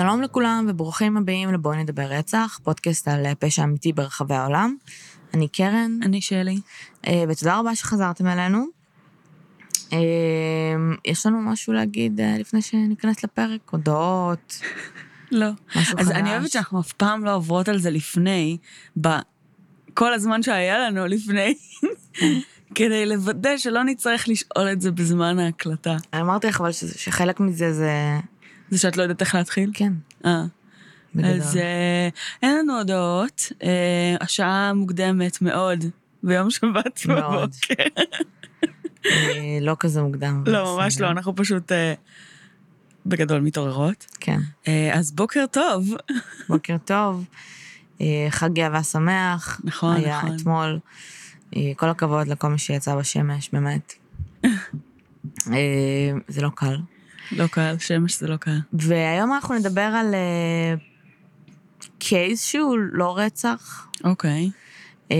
שלום לכולם וברוכים הבאים לבואי נדבר רצח, פודקאסט על פשע אמיתי ברחבי העולם. אני קרן, אני שלי. אה, ותודה רבה שחזרתם אלינו. אה, יש לנו משהו להגיד אה, לפני שניכנס לפרק? הודעות? לא. משהו אז חדש? אני אוהבת שאנחנו אף פעם לא עוברות על זה לפני, בכל הזמן שהיה לנו לפני, כדי לוודא שלא נצטרך לשאול את זה בזמן ההקלטה. אני אמרתי לך אבל שחלק מזה זה... זה שאת לא יודעת איך להתחיל? כן, אה. בגדול. אז אה, אין לנו הודעות, אה, השעה מוקדמת מאוד ביום שבת מאוד. בבוקר. אה, לא כזה מוקדם. לא, ממש. לא, אנחנו פשוט אה, בגדול מתעוררות. כן. אה, אז בוקר טוב. בוקר טוב, אה, חג גאווה שמח. נכון, היה נכון. אתמול. אה, כל הכבוד לכל מי שיצא בשמש, באמת. אה, זה לא קל. לא קל, שמש זה לא קל. והיום אנחנו נדבר על אה, קייס שהוא לא רצח, אוקיי. אה,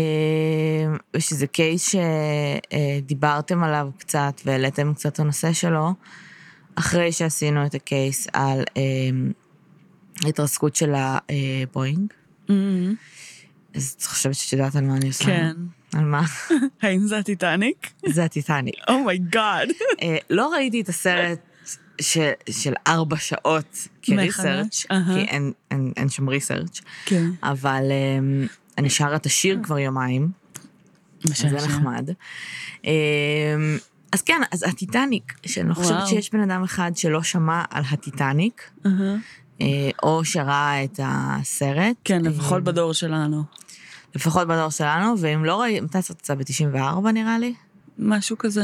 ושזה קייס שדיברתם עליו קצת והעליתם קצת את הנושא שלו, אחרי שעשינו את הקייס על אה, התרסקות של הבואינג. Mhm. אז את חושבת שאת יודעת על מה אני עושה? כן. על מה? האם זה הטיטניק? זה הטיטניק. Oh my God. אה, לא ראיתי את הסרט של, של ארבע שעות כ research, אהה. כי אין, אין, אין שם research, כן. אבל אה, אני שרה את השיר כבר יומיים, זה נחמד. אה, אז כן, אז הטיטניק, שאני לא חושבת. שיש בן אדם אחד שלא שמע על הטיטניק. אה, או שראה את הסרט. כן, אה, לפחות בדור שלנו. לפחות בדור שלנו, ואם לא ראיתם, מתי הסרט יצא? ב-94 נראה לי? משהו כזה.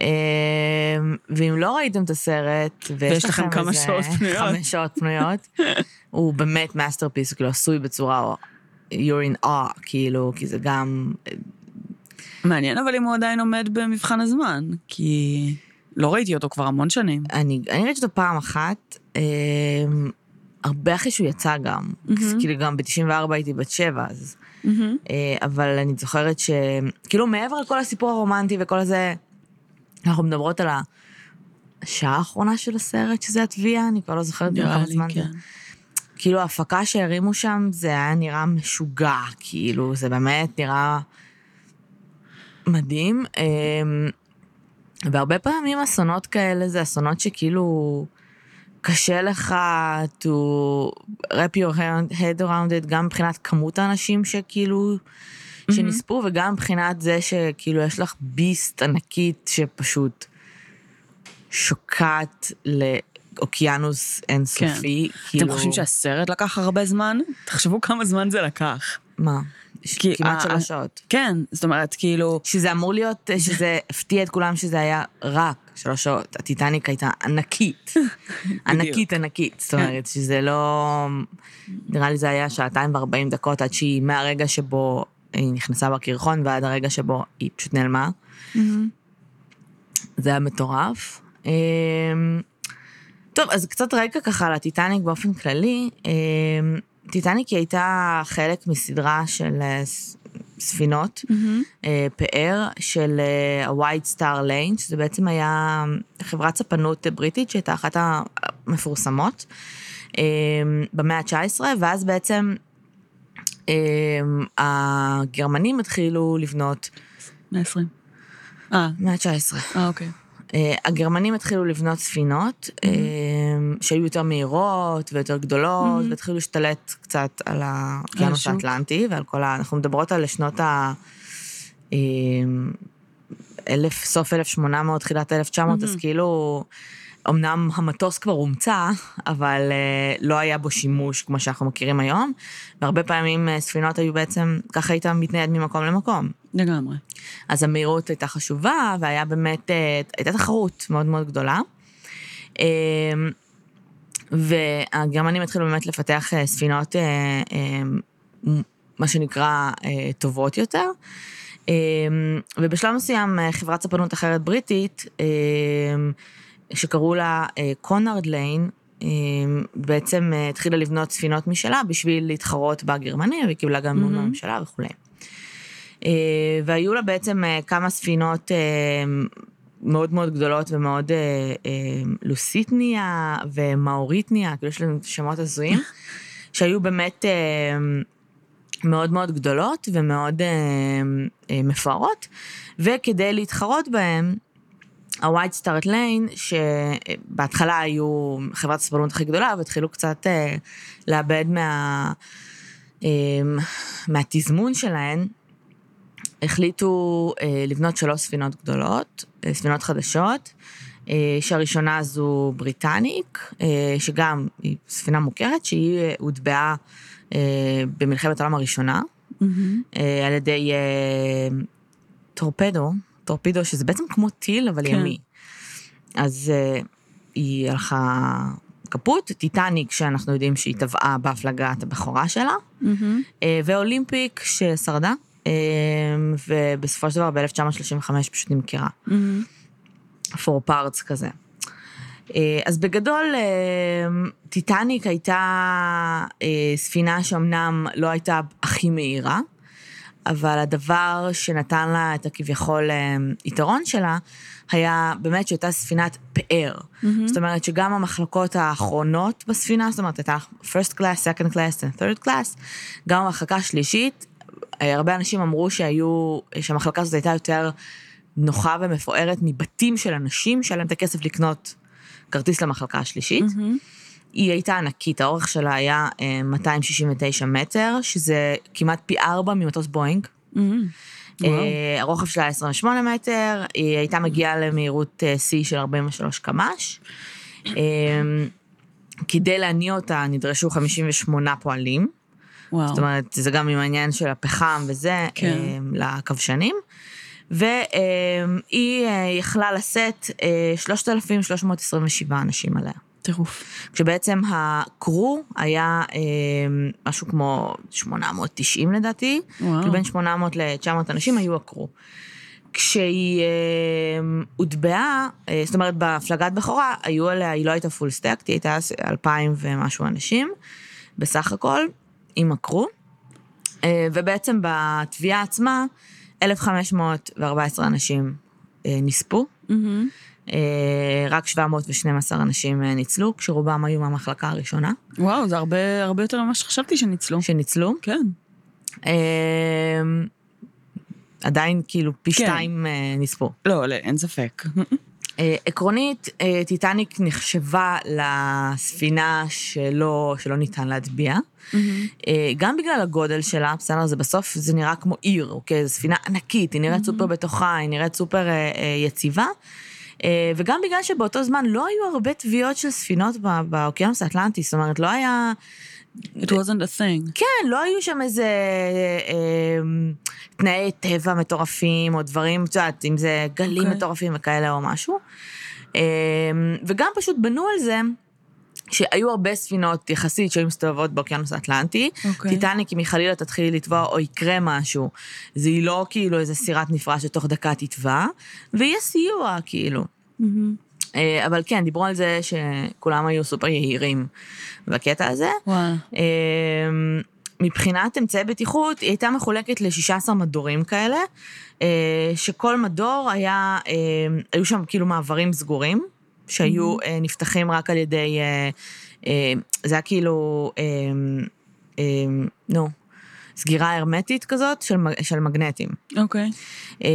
אמ, ואם לא ראיתם את הסרט, ויש ויש לכם כמה איזה שעות פנויות. חמש שעות פנויות, הוא באמת masterpiece, הוא כאילו עשוי בצורה, you're in awe, כאילו, כי זה גם, מעניין אבל אם הוא עדיין עומד במבחן הזמן, כי לא ראיתי אותו כבר המון שנים. אני, אני ראיתי אותו פעם אחת, אמ, הרבה אחרי שהוא יצא גם, מהמם. כאילו גם ב-94 הייתי בת שבע, אז, מהמם. אה, אבל אני זוכרת ש... כאילו מעבר לכל הסיפור הרומנטי וכל הזה, אנחנו מדברות על השעה האחרונה של הסרט, שזה התביעה, אני כבר לא זוכרת כמה זמן זה. כן. כאילו ההפקה שהרימו שם, זה היה נראה משוגע, כאילו, זה באמת נראה מדהים. אמ, והרבה פעמים אסונות כאלה זה אסונות שכאילו קשה לך to wrap your head around it, גם מבחינת כמות האנשים שכאילו, שנספו, וגם מבחינת זה שכאילו יש לך ביסט ענקית שפשוט שוקעת לאוקיינוס אינסופי. אתם כאילו, חושבים שהסרט לקח הרבה זמן? תחשבו כמה זמן זה לקח. מה? כי כמעט שלוש שעות. כן, זאת אומרת, כאילו, שזה אמור להיות, שזה הפתיע את כולם שזה היה רק שלוש שעות. הטיטניק הייתה ענקית. ענקית ענקית. זאת אומרת, שזה לא... נראה לי זה היה שעתיים וארבעים דקות עד שהיא, מהרגע שבו היא נכנסה בקרחון ועד הרגע שבו היא פשוט נעלמה. זה היה מטורף. אמ, טוב, אז קצת רקע ככה על הטיטניק באופן כללי. אמ, טיטניק היא הייתה חלק מסדרה של אה, ספינות, אה, פאר של אה, ה-White Star Lane, שזה בעצם היה חברת ספנות בריטית שהייתה אחת המפורסמות אמ, במאה ה-19, ואז בעצם אמ, הגרמנים התחילו לבנות, 120. אה, מאה ה-19, אה, אוקיי. אה, הגרמנים התחילו לבנות ספינות אה, שהיו יותר מהירות ויותר גדולות, והתחילו להשתלט קצת על האוקיינוס. האטלנטי ועל כל ה... אנחנו מדברות על שנות ה... אה, אלף, סוף 1800, תחילת 1900, אז כאילו, אמנם המטוס כבר הומצא, אבל אה, לא היה בו שימוש כמו שאנחנו מכירים היום, והרבה פעמים אה, ספינות היו בעצם, ככה היית מתנייד ממקום למקום. לגמרי. אז המהירות הייתה חשובה, והיה באמת, אה, הייתה תחרות מאוד מאוד גדולה. אה, והגרמנים התחילו באמת לפתח אה, ספינות, אה, אה, מה שנקרא, אה, טובות יותר. ובשלב מסוים חברת ספנות אחרת בריטית, שקראו לה אה, קונארד ליין, אה, בעצם אה, התחילה לבנות ספינות משלה בשביל להתחרות בגרמנים, והיא קיבלה גם מימון. מהממשלה וכולי. והיו לה בעצם כמה ספינות מאוד מאוד גדולות ומאוד לוסיטניה ומאוריטניה, כאילו יש להם שמות הזויים, שהיו באמת מאוד מאוד גדולות ומאוד מפוארות, וכדי להתחרות בהם, ה-White Start Lane, שבהתחלה היו חברת הספנות הכי גדולה, והתחילו קצת אה, לאבד מה, אה, מהתזמון שלהן, החליטו אה, לבנות שלוש ספינות גדולות, אה, ספינות חדשות, אה, שהראשונה זו בריטניק, אה, שגם היא ספינה מוכרת, שהיא אה, הוטבעה אה, במלחמת העולם הראשונה, אה, על ידי אה, טורפדו, טורפידו, שזה בעצם כמו טיל, אבל כן. ימי. אז אה, היא הלכה קפוט, טיטניק, שאנחנו יודעים שהיא טבעה בהפלגת הבכורה שלה, אה, ואולימפיק ששרדה, אה, ובסופו של דבר ב-1935 פשוט נמכרה. for parts כזה. אה, אז בגדול, טיטניק הייתה ספינה שאומנם לא הייתה הכי מהירה, אבל הדבר שנתן לה את הכביכול אה, יתרון שלה, היה באמת שהייתה ספינת פאר. זאת אומרת שגם המחלקות האחרונות בספינה, זאת אומרת, הייתה first class, second class and third class, גם המחלקה השלישית, אה, הרבה אנשים אמרו שהיו, שהמחלקה הזאת הייתה יותר נוחה ומפוארת מבתים של אנשים שהיה להם את הכסף לקנות כרטיס למחלקה השלישית. היא הייתה ענקית, האורך שלה היה אה, 269 מטר, שזה כמעט פי ארבע ממטוס בואינג. אה, הרוחב שלה היה 28 מטר, היא הייתה מגיעה למהירות אה, שיא של 43 קמ"ש. אה, כדי להניע אותה נדרשו 58 פועלים. וואו. זאת אומרת, זה גם עם העניין של הפחם וזה, כן. לכבשנים. והיא אה, יכלה לשאת אה, 3,327 אנשים עליה. טירוף. כשבעצם ה crew היה אה, משהו כמו 890 לדעתי, וואו. כאילו בין 800 ל-900 אנשים היו ה crew. כשהיא אה, הוטבעה, אה, זאת אומרת בהפלגת בכורה, היו עליה, היא לא הייתה full stack, היא הייתה 2,000 ומשהו אנשים בסך הכל, עם ה crew. אה, ובעצם בתביעה עצמה, 1,514 אנשים אה, נספו. מהמם. אה, רק 712 אנשים אה, ניצלו, כשרובם היו מהמחלקה הראשונה וואו, זה הרבה, הרבה יותר ממה שחשבתי שניצלו. שניצלו. כן. אה, עדיין כאילו פי כן. שתיים אה, נספו. לא, לא, אין ספק. עקרונית, טיטניק נחשבה לספינה שלא, שלא ניתן להטביע. אה, גם בגלל הגודל שלה, בסדר, זה בסוף, זה נראה כמו עיר, אוקיי? זו ספינה ענקית, היא נראית סופר בטוחה, היא נראית סופר אה, אה, יציבה. אה, וגם בגלל שבאותו זמן לא היו הרבה טביעות של ספינות ב- באוקיינוס האטלנטי, זאת אומרת, לא היה... It wasn't a thing. כן, לא היו שם איזה אה, תנאי טבע מטורפים, או דברים, את יודעת, אם זה גלים אוקיי. מטורפים וכאלה או משהו. אה, וגם פשוט בנו על זה שהיו הרבה ספינות יחסית שהיו מסתובבות באוקיינוס האטלנטי. אוקיי. טיטניק, אם היא חלילה תתחיל לטבוע או יקרה משהו, זה היא לא כאילו איזה סירת נפרש שתוך דקה תטבע, ויהיה סיוע, כאילו. אה, אבל כן, דיברו על זה שכולם היו סופר יהירים בקטע הזה. וואלה. אמ, מבחינת אמצעי בטיחות, היא הייתה מחולקת ל-16 מדורים כאלה, אה, שכל מדור היה, אה, היו שם כאילו מעברים סגורים, שהיו אה, נפתחים רק על ידי, אה, אה, זה היה כאילו, נו, סגירה הרמטית כזאת של, של מגנטים. אוקיי. אה,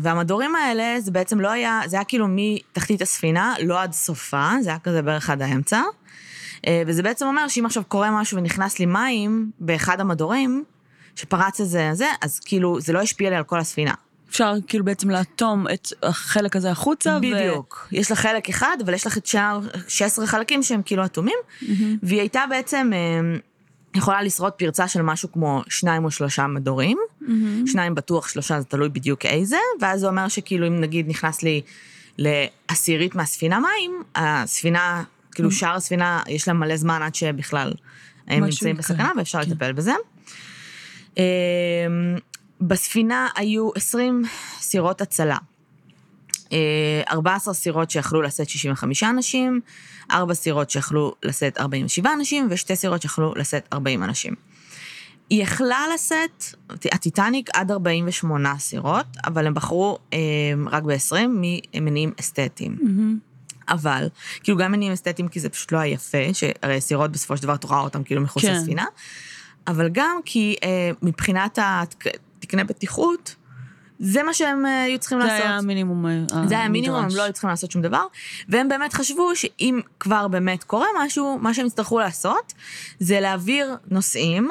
והמדורים האלה, זה בעצם לא היה, זה היה כאילו מתחתית הספינה, לא עד סופה, זה היה כזה בערך עד האמצע. אה, וזה בעצם אומר שאם עכשיו קורה משהו ונכנס לי מים באחד המדורים, שפרץ איזה זה, אז כאילו זה לא השפיע לי על כל הספינה. אפשר כאילו בעצם לאטום את החלק הזה החוצה. ו- בדיוק. יש לה חלק אחד, אבל יש לך את שאר 16 חלקים שהם כאילו אטומים, והיא הייתה בעצם אה, יכולה לשרוד פרצה של משהו כמו שניים או שלושה מדורים. שניים בטוח, שלושה זה תלוי בדיוק איזה, ואז זה אומר שכאילו אם נגיד נכנס לי לעשירית מהספינה מים, הספינה, כאילו שאר הספינה, יש לה מלא זמן עד שבכלל הם נמצאים. בסכנה ואפשר כן. לטפל בזה. בספינה היו 20 סירות הצלה. אה, 14 סירות שיכלו לשאת 65 אנשים, 4 סירות שיכלו לשאת 47 אנשים, ושתי סירות שיכלו לשאת 40 אנשים. היא יכלה לשאת, הטיטניק עד 48 סירות, אבל הם בחרו אה, רק ב-20 ממניעים אסתטיים. אבל, כאילו גם מניעים אסתטיים כי זה פשוט לא היה יפה, שהרי סירות בסופו של דבר תורה אותם כאילו מחוץ כן. לספינה, אבל גם כי אה, מבחינת התקני בטיחות, זה מה שהם אה, היו צריכים זה לעשות. היה המינימום אה, זה היה מינימום, הם. לא היו צריכים לעשות שום דבר, והם באמת חשבו שאם כבר באמת קורה משהו, מה שהם יצטרכו לעשות, זה להעביר נוסעים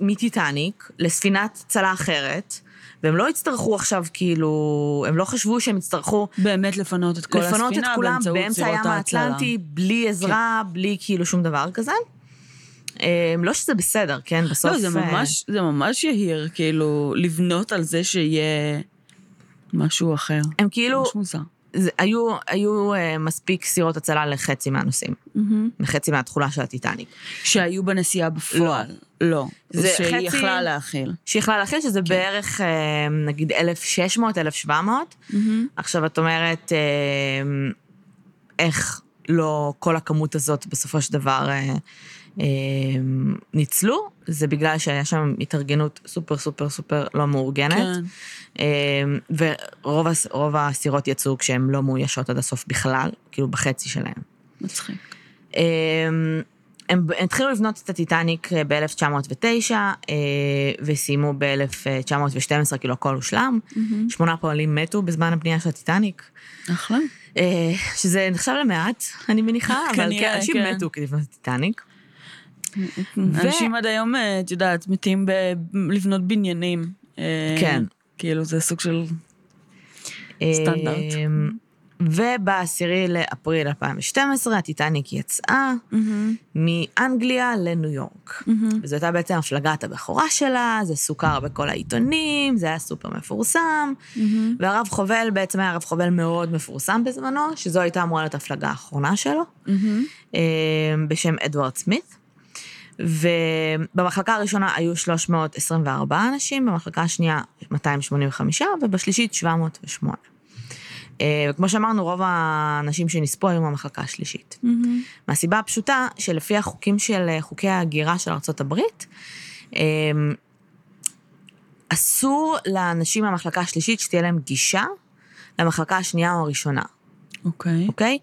מטיטניק לספינת צלה אחרת, והם לא יצטרכו עכשיו כאילו, הם לא חשבו שהם יצטרכו באמת לפנות את כל לפנות את הספינה כולם באמצעות באמצע הים ההצלה. האטלנטי, בלי עזרה, בלי כאילו שום דבר כזה. אה, לא שזה בסדר, כן? בסוף... לא, זה אה, ממש, זה ממש יהיר, כאילו, לבנות על זה שיהיה משהו אחר. הם כאילו, ממש מוזר. זה, היו, היו אה, מספיק סירות הצלה לחצי מהנוסעים, לחצי מהתכולה של הטיטניק. שהיו בנסיעה בפועל. לא. זה זה שהיא חצי- יכלה להכיל. שיכלה להכיל שזה כן. בערך, אה, נגיד, 1,600, 1,700. עכשיו, את אומרת, אה, איך לא כל הכמות הזאת בסופו של דבר אה, ניצלו? זה בגלל שהיה שם התארגנות סופר סופר סופר לא מאורגנת. כן. אה, ורוב הס- רוב הסירות יצאו כשהן לא מאוישות עד הסוף בכלל, כאילו בחצי שלהן. מצחיק. אה, הם התחילו לבנות את הטיטניק ב-1909 וסיימו ב-1912, כאילו הכל הושלם. שמונה פועלים מתו בזמן הבנייה של הטיטניק, אחלה. אה, שזה נחשב למעט, אני מניחה, אבל כנראה, כן, אנשים כן. מתו כדי לבנות את הטיטניק. אנשים עד היום, אה, את יודעת, מתים לבנות בניינים. אה, כן. כאילו, זה סוג של... סטנדרט. אה, ובעשירי לאפריל 2012 הטיטניק יצאה מאנגליה לניו יורק. וזו הייתה בעצם הפלגת הבכורה שלה, זה סוכר בכל העיתונים, זה היה סופר מפורסם. והרב חובל בעצם היה רב חובל מאוד מפורסם בזמנו, שזו הייתה אמורה להיות ההפלגה האחרונה שלו, בשם אדוארד סמית. ובמחלקה הראשונה היו 324 אנשים, במחלקה השנייה 285, ובשלישית 708. אה, וכמו שאמרנו, רוב האנשים שנספו היו מהמחלקה השלישית. מהסיבה הפשוטה שלפי החוקים של אה, חוקי ההגירה של ארה"ב, אה, אסור לאנשים מהמחלקה השלישית שתהיה להם גישה למחלקה השנייה או הראשונה. אוקיי. אוקיי?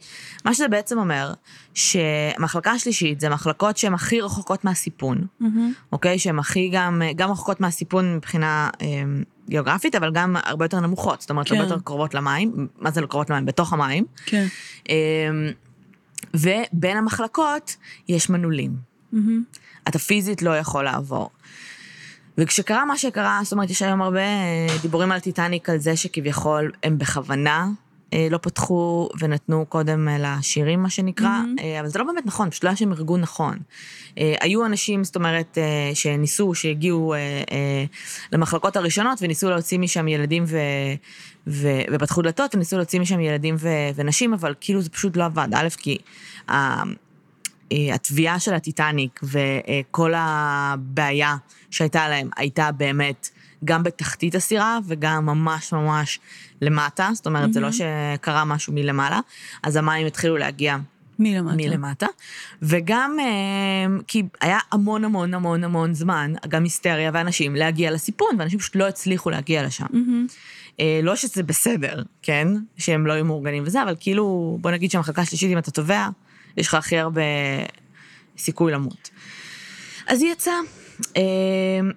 מה שזה בעצם אומר, שהמחלקה השלישית זה מחלקות שהן הכי רחוקות מהסיפון, אוקיי? שהן הכי גם, גם רחוקות מהסיפון מבחינה אה, גיאוגרפית, אבל גם הרבה יותר נמוכות, זאת אומרת, כן. הרבה יותר קרובות למים. מה זה קרובות למים? בתוך המים. כן. אה, ובין המחלקות יש מנעולים. אתה פיזית לא יכול לעבור. וכשקרה מה שקרה, זאת אומרת, יש היום הרבה אה, דיבורים על טיטניק, על זה שכביכול הם בכוונה לא פתחו ונתנו קודם אה, לשירים, מה שנקרא, אה, אבל זה לא באמת נכון, פשוט לא היה שם ארגון נכון. אה, היו אנשים, זאת אומרת, אה, שניסו, שהגיעו אה, אה, למחלקות הראשונות וניסו להוציא משם ילדים ו... ו... ופתחו דלתות וניסו להוציא משם ילדים ו... ונשים, אבל כאילו זה פשוט לא עבד. א', כי... אה, התביעה של הטיטניק וכל הבעיה שהייתה להם הייתה באמת גם בתחתית הסירה וגם ממש ממש למטה, זאת אומרת, זה לא שקרה משהו מלמעלה, אז המים התחילו להגיע מלמטה. מלמטה, וגם אה, כי היה המון המון המון המון זמן, גם היסטריה ואנשים, להגיע לסיפון, ואנשים פשוט לא הצליחו להגיע לשם. אה, לא שזה בסדר, כן? שהם לא היו מאורגנים וזה, אבל כאילו, בוא נגיד שהמחלקה השלישית, אם אתה תובע, יש לך הכי הרבה סיכוי למות. אז היא יצאה. אה,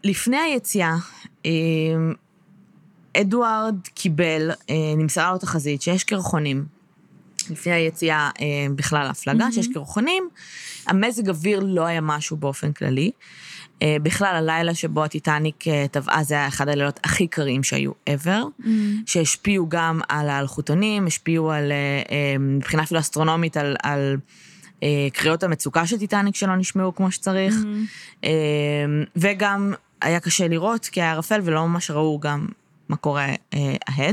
לפני היציאה, אה, אדוארד קיבל, אה, נמסרה לו תחזית שיש קרחונים. לפני היציאה אה, בכלל להפלגה, שיש קרחונים. המזג אוויר לא היה משהו באופן כללי. אה, בכלל, הלילה שבו הטיטניק טבעה, זה היה אחד הלילות הכי קרים שהיו ever, שהשפיעו גם על האלחוטונים, השפיעו על, מבחינה אפילו אסטרונומית, על, על קריאות המצוקה של טיטניק שלא נשמעו כמו שצריך, אה, וגם היה קשה לראות, כי היה ערפל ולא ממש ראו גם מה קורה אה.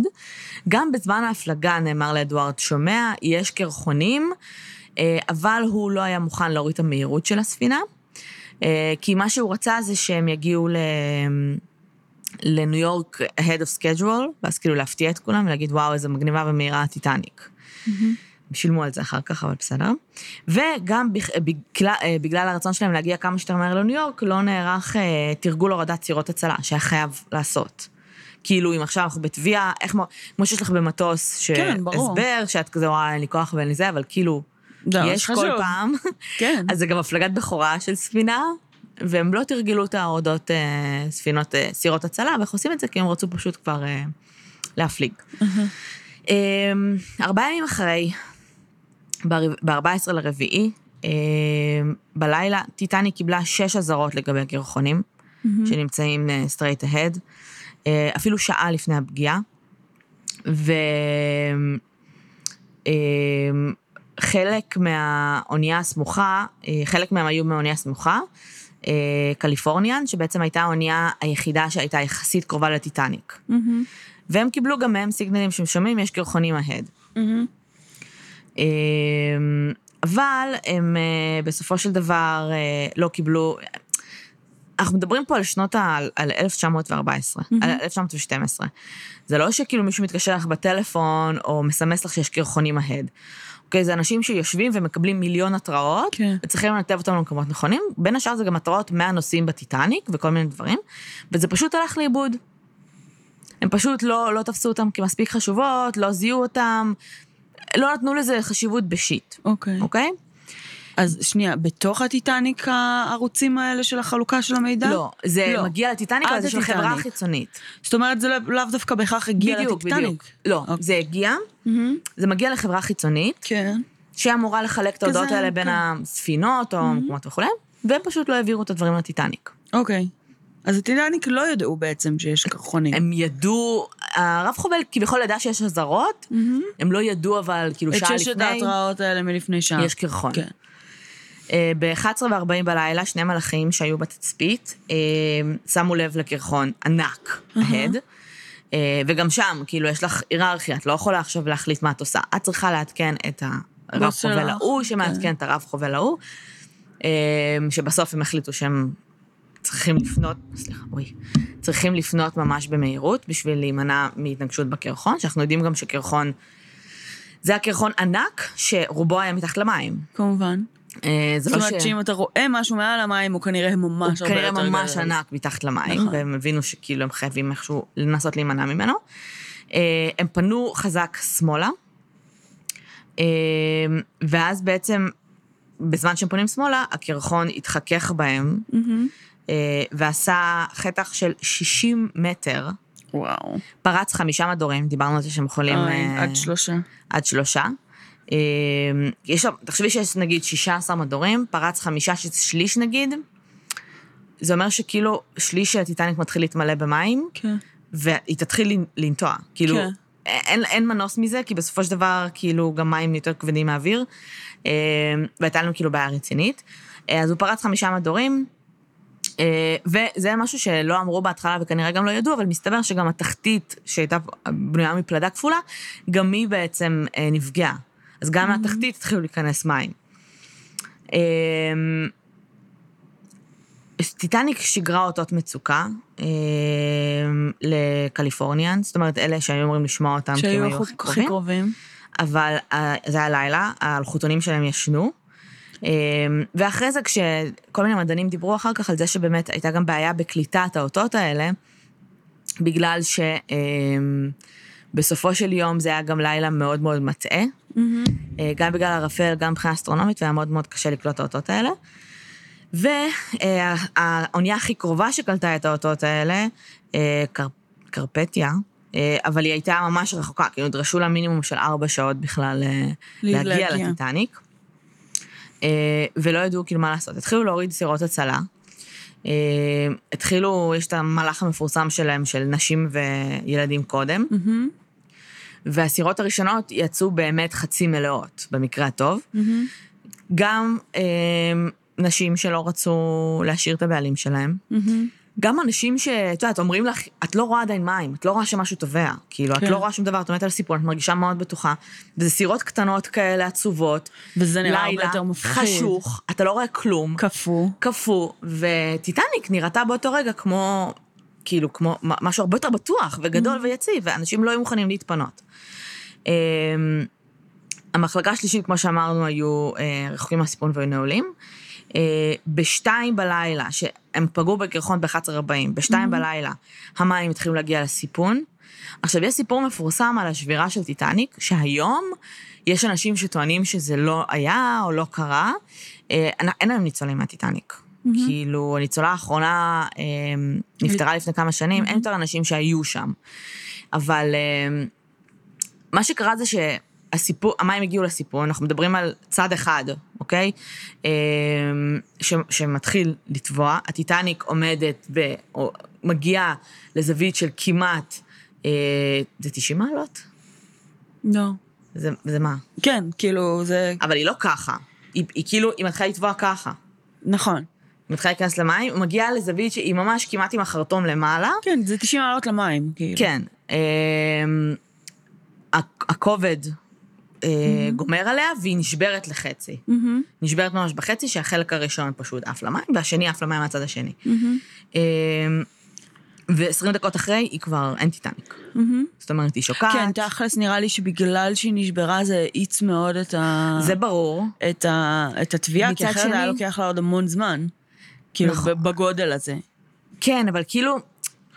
גם בזמן ההפלגה נאמר לאדוארד, שומע, יש קרחונים, אה, אבל הוא לא היה מוכן להוריד את המהירות של הספינה, אה, כי מה שהוא רצה זה שהם יגיעו ל... לניו יורק ahead of schedule, ואז כאילו להפתיע את כולם ולהגיד, וואו, איזה מגניבה ומהירה הטיטניק. שילמו על זה אחר כך, אבל בסדר. וגם בגלל, אה, בגלל הרצון שלהם להגיע כמה שיותר מהר לניו יורק, לא נערך אה, תרגול הורדת סירות הצלה, שהיה חייב לעשות. כאילו, אם עכשיו אנחנו בתביעה, איך, מו- כמו שיש לך במטוס, כן. שהסבר, שאת כזה, וואי, אין לי כוח ואין לי זה, אבל כאילו, ממש יש כל. פעם. כן. אז זה גם הפלגת בכורה של ספינה, והם לא תרגלו את ההורדות אה, ספינות, אה, סירות הצלה, ואיך עושים את זה? כי הם רצו פשוט כבר אה, להפליג. אה, ארבעה ימים אחרי, ב-14 לרביעי, אה, בלילה, טיטני קיבלה שש אזהרות לגבי הקרחונים, שנמצאים אה, straight ahead, אה, אפילו שעה לפני הפגיעה, ו... אה, חלק מהאונייה הסמוכה, חלק מהם היו מאונייה סמוכה, אה, קליפורניאן, שבעצם הייתה האונייה היחידה שהייתה יחסית קרובה לטיטניק. מהמם, והם קיבלו גם מהם סיגנלים שהם שומעים, יש קרחונים ההד. מהמם. אה, אבל הם אה, בסופו של דבר אה, לא קיבלו... אנחנו מדברים פה על שנות ה... על 1914, על 1912. זה לא שכאילו מישהו מתקשר לך בטלפון, או מסמס לך שיש קרחונים ההד. אוקיי, זה אנשים שיושבים ומקבלים מיליון התראות, כן. וצריכים לנתב אותם למקומות נכונים. בין השאר זה גם התראות מהנוסעים בטיטניק וכל מיני דברים, וזה פשוט הלך לאיבוד. הם פשוט לא, לא תפסו אותם כמספיק חשובות, לא זיהו אותם, לא נתנו לזה חשיבות בשיט, אוקיי. אוקיי? אז שנייה, בתוך הטיטניק הערוצים האלה של החלוקה של המידע? לא, זה לא. מגיע לטיטניק, אבל זה של חברה. חיצונית. זאת אומרת, זה לא- לאו דווקא בהכרח הגיע בדיוק, לטיטניק. בדיוק. לא, אוקיי. זה הגיע, מהמם. זה מגיע לחברה חיצונית, כן. שאמורה לחלק את ההודעות האלה בין כן. הספינות או המקומות וכולי, והם פשוט לא העבירו את הדברים לטיטניק. אוקיי. אז הטיטניק לא ידעו בעצם שיש קרחונים. הם ידעו, הרב חובל כביכול ידע שיש אזהרות, הם לא ידעו אבל כאילו את שעה ששת לפני, ההתראות האלה מלפני שעה. יש קרחון. כן. ב-11 ו-40 בלילה, שני מלאכים שהיו בתצפית, אה, שמו לב לקרחון ענק, ההד, אה, וגם שם, כאילו, יש לך היררכיה, את לא יכולה עכשיו להחליט מה את עושה. את צריכה לעדכן את הרב חובל ההוא, שמעדכן כן. את הרב חובל ההוא, אה, שבסוף הם החליטו שהם צריכים לפנות, סליחה, אוי, צריכים לפנות ממש במהירות בשביל להימנע מהתנגשות בקרחון, שאנחנו יודעים גם שקרחון, זה היה קרחון ענק, שרובו היה מתחת למים. כמובן. אה, זה זאת לא אומרת. שאם אתה רואה משהו מעל המים, הוא כנראה ממש הוא הרבה כנראה יותר ממש גדול. ענק מתחת למים, נכון. והם הבינו שכאילו הם חייבים איכשהו לנסות להימנע ממנו. אה, הם פנו חזק שמאלה, אה, ואז בעצם, בזמן שהם פונים שמאלה, הקרחון התחכך בהם. אה, ועשה חטח של 60 מטר, וואו. פרץ חמישה מדורים, דיברנו על זה שהם יכולים... אוי, אה, עד שלושה. עד שלושה. אה, יש תחשבי שיש נגיד 16 מדורים, פרץ חמישה, שזה שליש נגיד, זה אומר שכאילו שליש של הטיטניק מתחיל להתמלא במים, כן. והיא תתחיל לנ- לנטוע. כאילו, כן. אין, אין מנוס מזה, כי בסופו של דבר, כאילו, גם מים יותר כבדים מהאוויר, והייתה לנו כאילו בעיה רצינית. אז הוא פרץ חמישה מדורים, וזה משהו שלא אמרו בהתחלה וכנראה גם לא ידעו, אבל מסתבר שגם התחתית שהייתה בנויה מפלדה כפולה, גם היא בעצם אה, נפגעה. אז גם מהתחתית התחילו להיכנס מים. אה, טיטניק שיגרה אותות מצוקה אה, לקליפורניאן, זאת אומרת, אלה שהיו אמורים לשמוע אותם, כי הם היו הכי קרובים. קרובים. אבל אה, זה היה לילה, האלחוטונים שלהם ישנו. אה, ואחרי זה, כשכל מיני מדענים דיברו אחר כך על זה שבאמת הייתה גם בעיה בקליטת האותות האלה, בגלל שבסופו של יום זה היה גם לילה מאוד מאוד מטעה, מהמם. אה, גם בגלל הערפל, גם מבחינה אסטרונומית, והיה מאוד מאוד קשה לקלוט את האותות האלה. והאונייה הכי קרובה שקלטה את האותות האלה, אה, קר, קרפטיה, אה, אבל היא הייתה ממש רחוקה, כאילו נדרשו לה מינימום של ארבע שעות בכלל אה, להגיע להגיע. לטיטניק. אה, ולא ידעו כאילו מה לעשות. התחילו להוריד סירות הצלה. אה, התחילו, יש את המהלך המפורסם שלהם, של נשים וילדים קודם. מהמם. והסירות הראשונות יצאו באמת חצי מלאות, במקרה הטוב. מהמם. גם אה, נשים שלא רצו להשאיר את הבעלים שלהם. מהמם. גם אנשים שאת יודעת, אומרים לך, את לא רואה עדיין מים, את לא רואה שמשהו טובע. כאילו, כן. את לא רואה שום דבר, את עומדת על סיפור, את מרגישה מאוד בטוחה. וזה סירות קטנות כאלה, עצובות. וזה נראה הרבה לילה, יותר מפחיד. חשוך, אתה לא רואה כלום. קפוא. קפוא, וטיטניק נראתה באותו רגע כמו, כאילו, כמו משהו הרבה יותר בטוח וגדול ויציב, ואנשים לא היו מוכנים להתפנות. אמ, המחלקה השלישית, כמו שאמרנו, היו אה, רחוקים מהסיפון והיו נעולים. אה, בשתיים בלילה, שהם פגעו בקרחון ב-11.40, בשתיים בלילה המים התחילו להגיע לסיפון. עכשיו, יש סיפור מפורסם על השבירה של טיטניק, שהיום יש אנשים שטוענים שזה לא היה או לא קרה. אה, אין היום ניצולים מהטיטניק. כאילו, הניצולה האחרונה אה, נפטרה לפני כמה שנים, אין יותר אנשים שהיו שם. אבל אה, מה שקרה זה שהסיפור, המים הגיעו לסיפור, אנחנו מדברים על צד אחד, אוקיי? אה, ש, שמתחיל לטבוע, הטיטניק עומדת ב... או מגיעה לזווית של כמעט, אה, זה 90 מעלות? לא. זה, זה מה? כן, כאילו, זה... אבל היא לא ככה. היא, היא כאילו, היא מתחילה לטבוע ככה. נכון. היא מתחילה להיכנס למים, היא מגיעה לזווית שהיא ממש כמעט עם החרטום למעלה. כן, זה 90 מעלות למים, כאילו. כן. אה, הכובד גומר עליה, והיא נשברת לחצי. מהמם, נשברת ממש בחצי, שהחלק הראשון פשוט עף למים, והשני עף למים מהצד השני. מהמם, ו-20 דקות אחרי, היא כבר אין טיטניק. מהמם. זאת אומרת, היא שוקעת. כן, תכלס נראה לי שבגלל שהיא נשברה זה האיץ מאוד את ה... זה ברור. את, ה... את התביעה, כי אחרת שני- היה לוקח לה עוד המון זמן. כאילו, נכון. בגודל הזה. כן, אבל כאילו,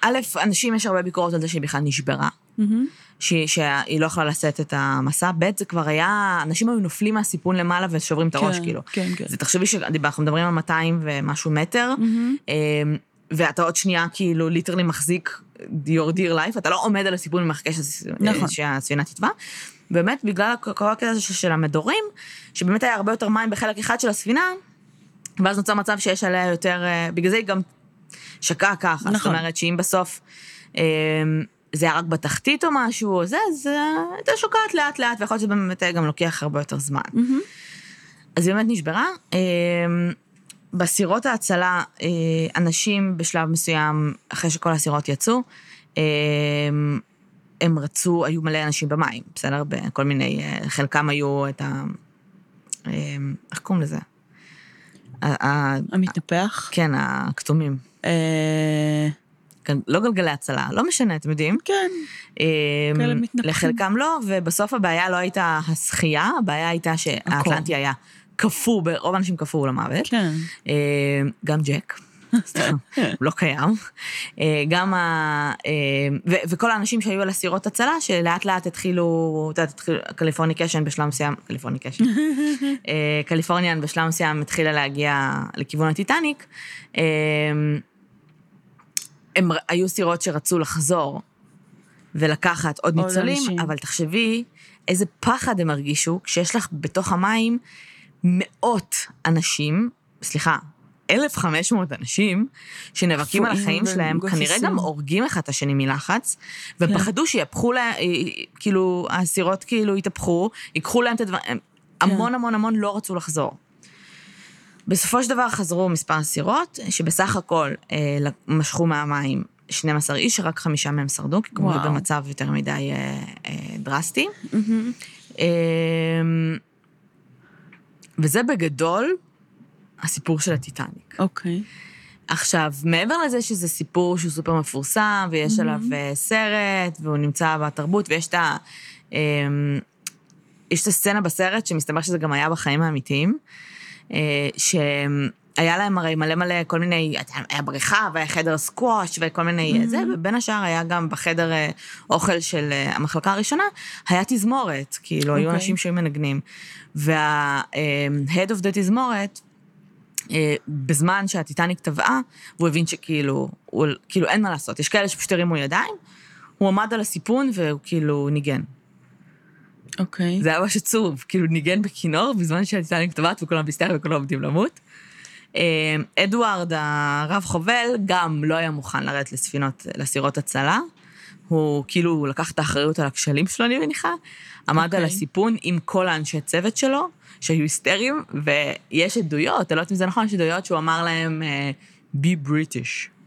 א', אנשים, יש הרבה ביקורת על זה שהיא בכלל נשברה. מהמם. שהיא, שהיא לא יכלה לשאת את המסע, ב', זה כבר היה, אנשים היו נופלים מהסיפון למעלה ושוברים את הראש, כן, כאילו. כן, כן. זה תחשבי שאנחנו מדברים על 200 ומשהו מטר, מהמם. אמ, ואתה עוד שנייה כאילו ליטרלי מחזיק your dear life, אתה לא עומד על הסיפון ומחכה נכון. שהספינה תטבע. באמת, בגלל כל הקטע הזה של המדורים, שבאמת היה הרבה יותר מים בחלק אחד של הספינה, ואז נוצר מצב שיש עליה יותר, אה, בגלל זה היא גם שקעה ככה. זאת נכון. אומרת שאם בסוף אמ, זה היה רק בתחתית או משהו, או זה, אז אה, הייתה שוקעת לאט לאט, ויכול להיות שזה באמת גם לוקח הרבה יותר זמן. מהמם. אז היא באמת נשברה. אמ, בסירות ההצלה, אה, אנשים בשלב מסוים, אחרי שכל הסירות יצאו, אמ, הם רצו, היו מלא אנשים במים, בסדר? בכל מיני, אה, חלקם היו את ה... אמ, איך קוראים לזה? המתנפח. כן, הכתומים. לא גלגלי הצלה, לא משנה, אתם יודעים. כן. אמ, כאלה מתנפחים. לחלקם לא, ובסוף הבעיה לא הייתה השחייה, הבעיה הייתה שהאטלנטי היה קפוא, רוב האנשים קפאו למוות. כן. אה, גם ג'ק, סתם, לא קיים. אה, גם ה... וכל האנשים שהיו על הסירות הצלה, שלאט לאט התחילו, את יודעת, התחיל קליפורניקשן בשלב מסוים, קליפורניקשן, קליפורניאן בשלב מסוים התחילה להגיע לכיוון הטיטניק. אה, הם היו סירות שרצו לחזור ולקחת עוד עוד ניצולים, אנשים. אבל תחשבי איזה פחד הם הרגישו כשיש לך בתוך המים מאות אנשים, סליחה, 1,500 אנשים שנאבקים על החיים שלהם, כנראה. גם הורגים אחד את השני מלחץ, והם כן. פחדו שיהפכו להם, כאילו, הסירות כאילו יתהפכו, ייקחו להם את הדברים, כן. המון המון המון לא רצו לחזור. בסופו של דבר חזרו מספר סירות, שבסך הכל אה, משכו מהמים 12 איש, רק חמישה מהם שרדו, כי כמובן. במצב יותר מדי אה, אה, דרסטי. מהמם. אה, וזה בגדול הסיפור של הטיטניק. אוקיי. עכשיו, מעבר לזה שזה סיפור שהוא סופר מפורסם, ויש עליו אה, סרט, והוא נמצא בתרבות, ויש את ה... אה, יש את הסצנה בסרט, שמסתבר שזה גם היה בחיים האמיתיים, שהיה להם הרי מלא מלא כל מיני, היה בריכה, והיה חדר סקווש, וכל מיני אה, זה, ובין השאר היה גם בחדר אה, אוכל של אה, המחלקה הראשונה, היה תזמורת, כאילו, היו אוקיי. אנשים שהיו מנגנים. וה-head of the תזמורת, אה, בזמן שהטיטניק טבעה, והוא הבין שכאילו, הוא, כאילו אין מה לעשות, יש כאלה שפשוט הרימו ידיים, הוא עמד על הסיפון והוא כאילו ניגן. אוקיי. זה היה ממש עצוב, כאילו ניגן בכינור בזמן שהטיטניק טבעת וכולם בהיסטריה וכולם עומדים למות. אה, אדוארד הרב חובל גם לא היה מוכן לרדת לספינות, לסירות הצלה. הוא כאילו לקח את האחריות על הכשלים שלו, אני מניחה. עמד על אוקיי. הסיפון עם כל האנשי צוות שלו, שהיו היסטריים, ויש עדויות, אני לא יודעת אם זה נכון, יש עדויות שהוא אמר להם, אה, be British.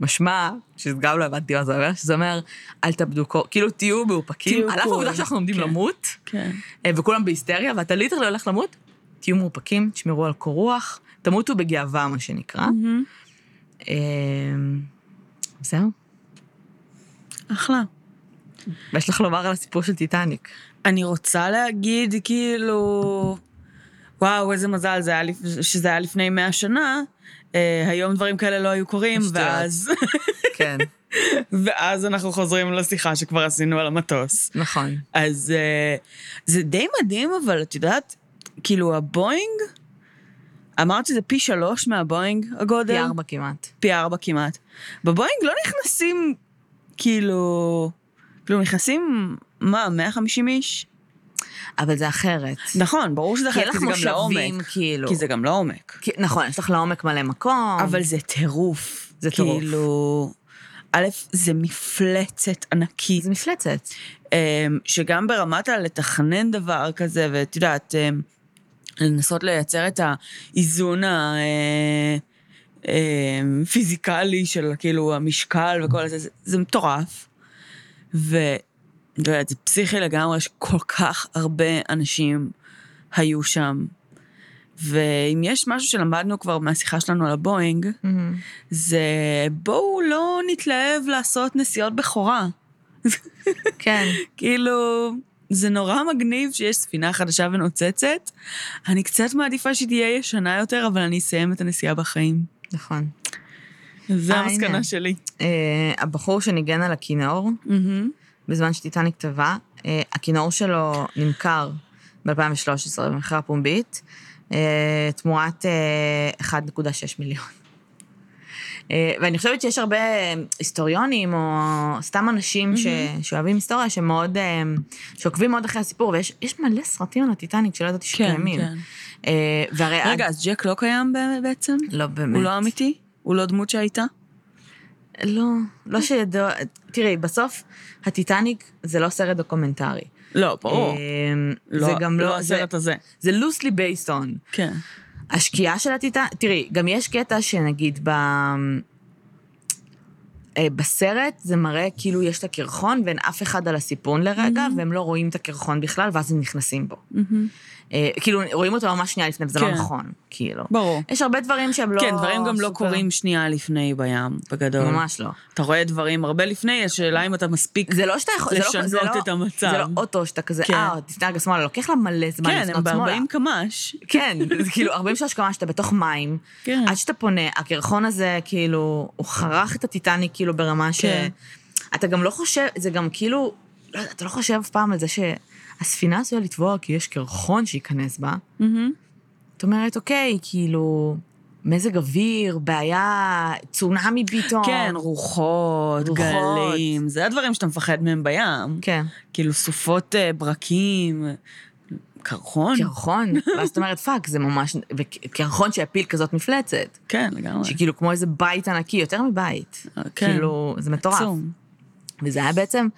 משמע, שגם לא הבנתי מה זה אומר, שזה אומר, אל תאבדו קור, כאילו תהיו מאופקים, על אף. העובדה שאנחנו עומדים כן. למות, כן. אה, וכולם בהיסטריה, ואתה ליטרלי הולך למות, תהיו מאופקים, תשמרו על קור רוח, תמותו בגאווה, מה שנקרא. מהמם. אה, זהו. אחלה. מה יש לך לומר על הסיפור של טיטניק? אני רוצה להגיד, כאילו, וואו, איזה מזל זה היה, שזה היה לפני מאה שנה, היום דברים כאלה לא היו קורים. ואז, כן, ואז אנחנו חוזרים לשיחה שכבר עשינו על המטוס. נכון. אז אה, זה די מדהים, אבל את יודעת, כאילו הבואינג, אמרת שזה פי שלוש מהבואינג הגודל? פי ארבע כמעט. פי ארבע כמעט. בבואינג לא נכנסים, כאילו, כאילו נכנסים, מה, 150 איש? אבל זה אחרת. נכון, ברור שזה כי אחרת, כי לך זה גם מושבים, לעומק. כאילו. כי זה גם לעומק. כי- נכון, יש לך לעומק מלא מקום. אבל זה טירוף. זה טירוף. כאילו, א', זה מפלצת ענקית. זה מפלצת. אמ, שגם ברמת הלתכנן דבר כזה, ואת יודעת, אמ, לנסות לייצר את האיזון הפיזיקלי של כאילו המשקל וכל זה, זה, זה מטורף. ו... לא יודעת, זה פסיכי לגמרי שכל כך הרבה אנשים היו שם. ואם יש משהו שלמדנו כבר מהשיחה שלנו על הבואינג, מהמם. זה בואו לא נתלהב לעשות נסיעות בכורה. כן. כאילו, זה נורא מגניב שיש ספינה חדשה ונוצצת. אני קצת מעדיפה שהיא תהיה ישנה יותר, אבל אני אסיים את הנסיעה בחיים. נכון. זו אה, המסקנה הנה. שלי. אה, הבחור שניגן על הכינור, מהמם. בזמן שטיטניק טבע, אה, הכינור שלו נמכר ב-2013 במכירה פומבית, אה, תמורת אה, 1.6 מיליון. אה, ואני חושבת שיש הרבה היסטוריונים, או סתם אנשים ש... שאוהבים היסטוריה, שמאוד, שעוקבים מאוד אחרי הסיפור, ויש יש מלא סרטים על הטיטניק שלא ידעתי כן, שקיימים. כן. אה, והרי... רגע, אז ג'ק לא קיים בעצם? לא באמת. הוא לא אמיתי? הוא לא דמות שהייתה? לא, לא שידוע... תראי, בסוף, הטיטניק זה לא סרט דוקומנטרי. לא, ברור. לא- זה גם לא... לא הסרט הזה. זה loosely based on. כן. השקיעה של הטיטניק, תראי, גם יש קטע שנגיד ב... אה, בסרט זה מראה כאילו יש את הקרחון ואין אף אחד על הסיפון לרגע, והם לא רואים את הקרחון בכלל, ואז הם נכנסים בו. מהמם. אה, כאילו, רואים אותו ממש שנייה לפני, וזה לא כן. נכון, כאילו. ברור. יש הרבה דברים שהם לא... כן, דברים גם לא סופר- קורים שנייה לפני בים, בגדול. ממש לא. אתה רואה דברים הרבה לפני, השאלה אם אתה מספיק... זה לא שאתה יכול... זה לא- זה לשנות לא- את המצב. זה לא אוטו שאתה כזה, כן. אה, תפנה רגע שמאלה, לוקח לה מלא זמן כן, לפנות הם שמאלה. ב-40 קמ"ש. כן, זה כאילו 43 קמ"ש שאתה בתוך מים, כן. עד שאתה פונה, הקרחון הזה, כאילו, הוא חרך את הטיטניק, כאילו, ברמה ש... כן. אתה גם לא חושב, זה גם כאילו, לא יודע, אתה לא חושב אף פעם על זה שהספינה עשויה לטבוע כי יש קרחון שייכנס בה. זאת אומרת, אוקיי, כאילו, מזג אוויר, בעיה, צונאמי פתאום. כן, רוחות, רוחות. גלים, זה הדברים שאתה מפחד מהם בים. כן, כאילו סופות אה, ברקים, קרחון. קרחון. ואז את אומרת, fuck, זה ממש... וקרחון שיפיל כזאת מפלצת. כן, לגמרי. שכאילו כמו איזה בית ענקי, יותר מבית. אה, כן. כאילו, זה מטורף. עצום. וזה היה בעצם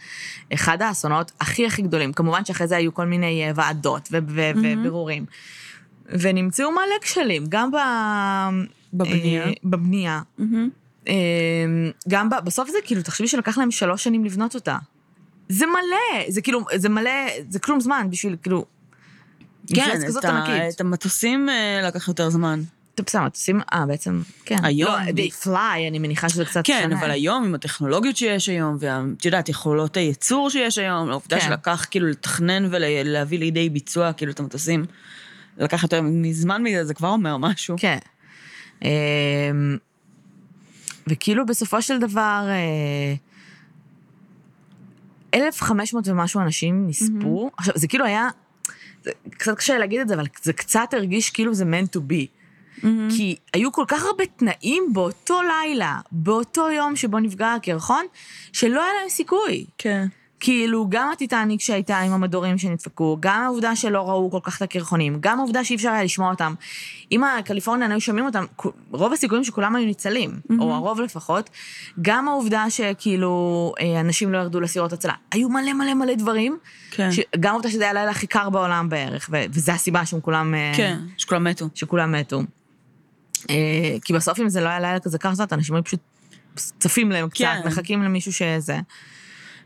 אחד האסונות הכי הכי גדולים. כמובן שאחרי זה היו כל מיני אה, ועדות ובירורים. ונמצאו מלא כשלים, גם ב... בבנייה. אה, בבנייה. אה, גם ב... בסוף זה כאילו, תחשבי שלקח להם שלוש שנים לבנות אותה. זה מלא, זה כאילו, זה מלא, זה כלום זמן בשביל כאילו... כן, ה-. את המטוסים אה, לקח יותר זמן. בסדר, מטוסים, אה, בעצם, כן. היום לא, they fly, אני מניחה שזה קצת כן, שונה. אבל היום, עם הטכנולוגיות שיש היום, ואת יודעת, יכולות הייצור שיש היום, העובדה כן. שלקח כאילו לתכנן ולהביא לידי ביצוע כאילו את המטוסים, לקח יותר מזמן מזה, זה כבר אומר משהו. כן. אמ, וכאילו בסופו של דבר, אה, 1,500 ומשהו אנשים נספו. עכשיו, זה כאילו היה, זה קצת קשה להגיד את זה, אבל זה קצת הרגיש כאילו זה meant to be. כי היו כל כך הרבה תנאים באותו לילה, באותו יום שבו נפגע הקרחון, שלא היה להם סיכוי. כן. כאילו, גם הטיטניק שהייתה עם המדורים שנדפקו, גם העובדה שלא ראו כל כך את הקרחונים, גם העובדה שאי אפשר היה לשמוע אותם. אם הקליפורניאן היו שומעים אותם, רוב הסיכויים שכולם היו ניצלים, mm-hmm. או הרוב לפחות. גם העובדה שכאילו אה, אנשים לא ירדו לסירות הצלה. היו מלא מלא מלא דברים. כן. ש... גם העובדה שזה היה הלילה הכי קר בעולם בערך, ו- וזו הסיבה שהם כולם... אה, כן, שכולם מתו. שכולם מתו. אה, כי בסוף אם זה לא היה לילה כזה קר, זאת אנשים היו פשוט צפים להם קצת, כן. מחכים למישהו שזה.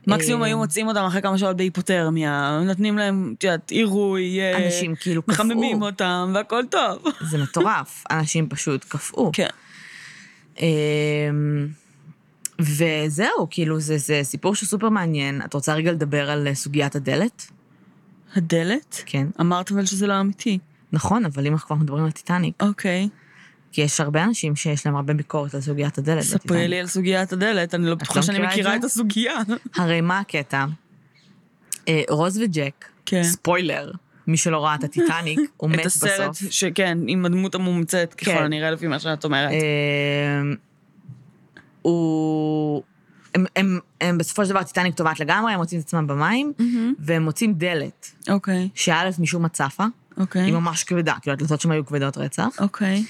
מקסימום אה, היו מוצאים אותם אחרי כמה שעות בהיפותרמיה, נותנים להם, את יודעת, עירוי, אה, אנשים כאילו קפאו. מחממים אותם, והכל טוב. זה מטורף, אנשים פשוט קפאו. כן. אמ, וזהו, כאילו, זה, זה סיפור שהוא סופר מעניין. את רוצה רגע לדבר על סוגיית הדלת? הדלת? כן. אמרת אבל שזה לא אמיתי. נכון, אבל אם אנחנו כבר מדברים על טיטניק, אוקיי. כי יש הרבה אנשים שיש להם הרבה ביקורת על סוגיית הדלת. ספרי. לי על סוגיית הדלת, אני לא בטוחה לא שאני מכירה את הסוגיה. הרי מה הקטע? אה, רוז וג'ק, כן. ספוילר, מי שלא ראה את הטיטניק, הוא מת את הסרט, בסוף. שכן, עם הדמות המומצאת, ככל כן. הנראה לפי מה שאת אומרת. אה, הוא... הם, הם, הם בסופו של דבר טיטניק טובעת לגמרי, הם מוצאים את עצמם במים, מהמם. והם מוצאים דלת, אוקיי, שא' משום מה צפה, אוקיי. היא ממש כבדה, כאילו הדלתות שם היו כבדות רצח, אוקיי.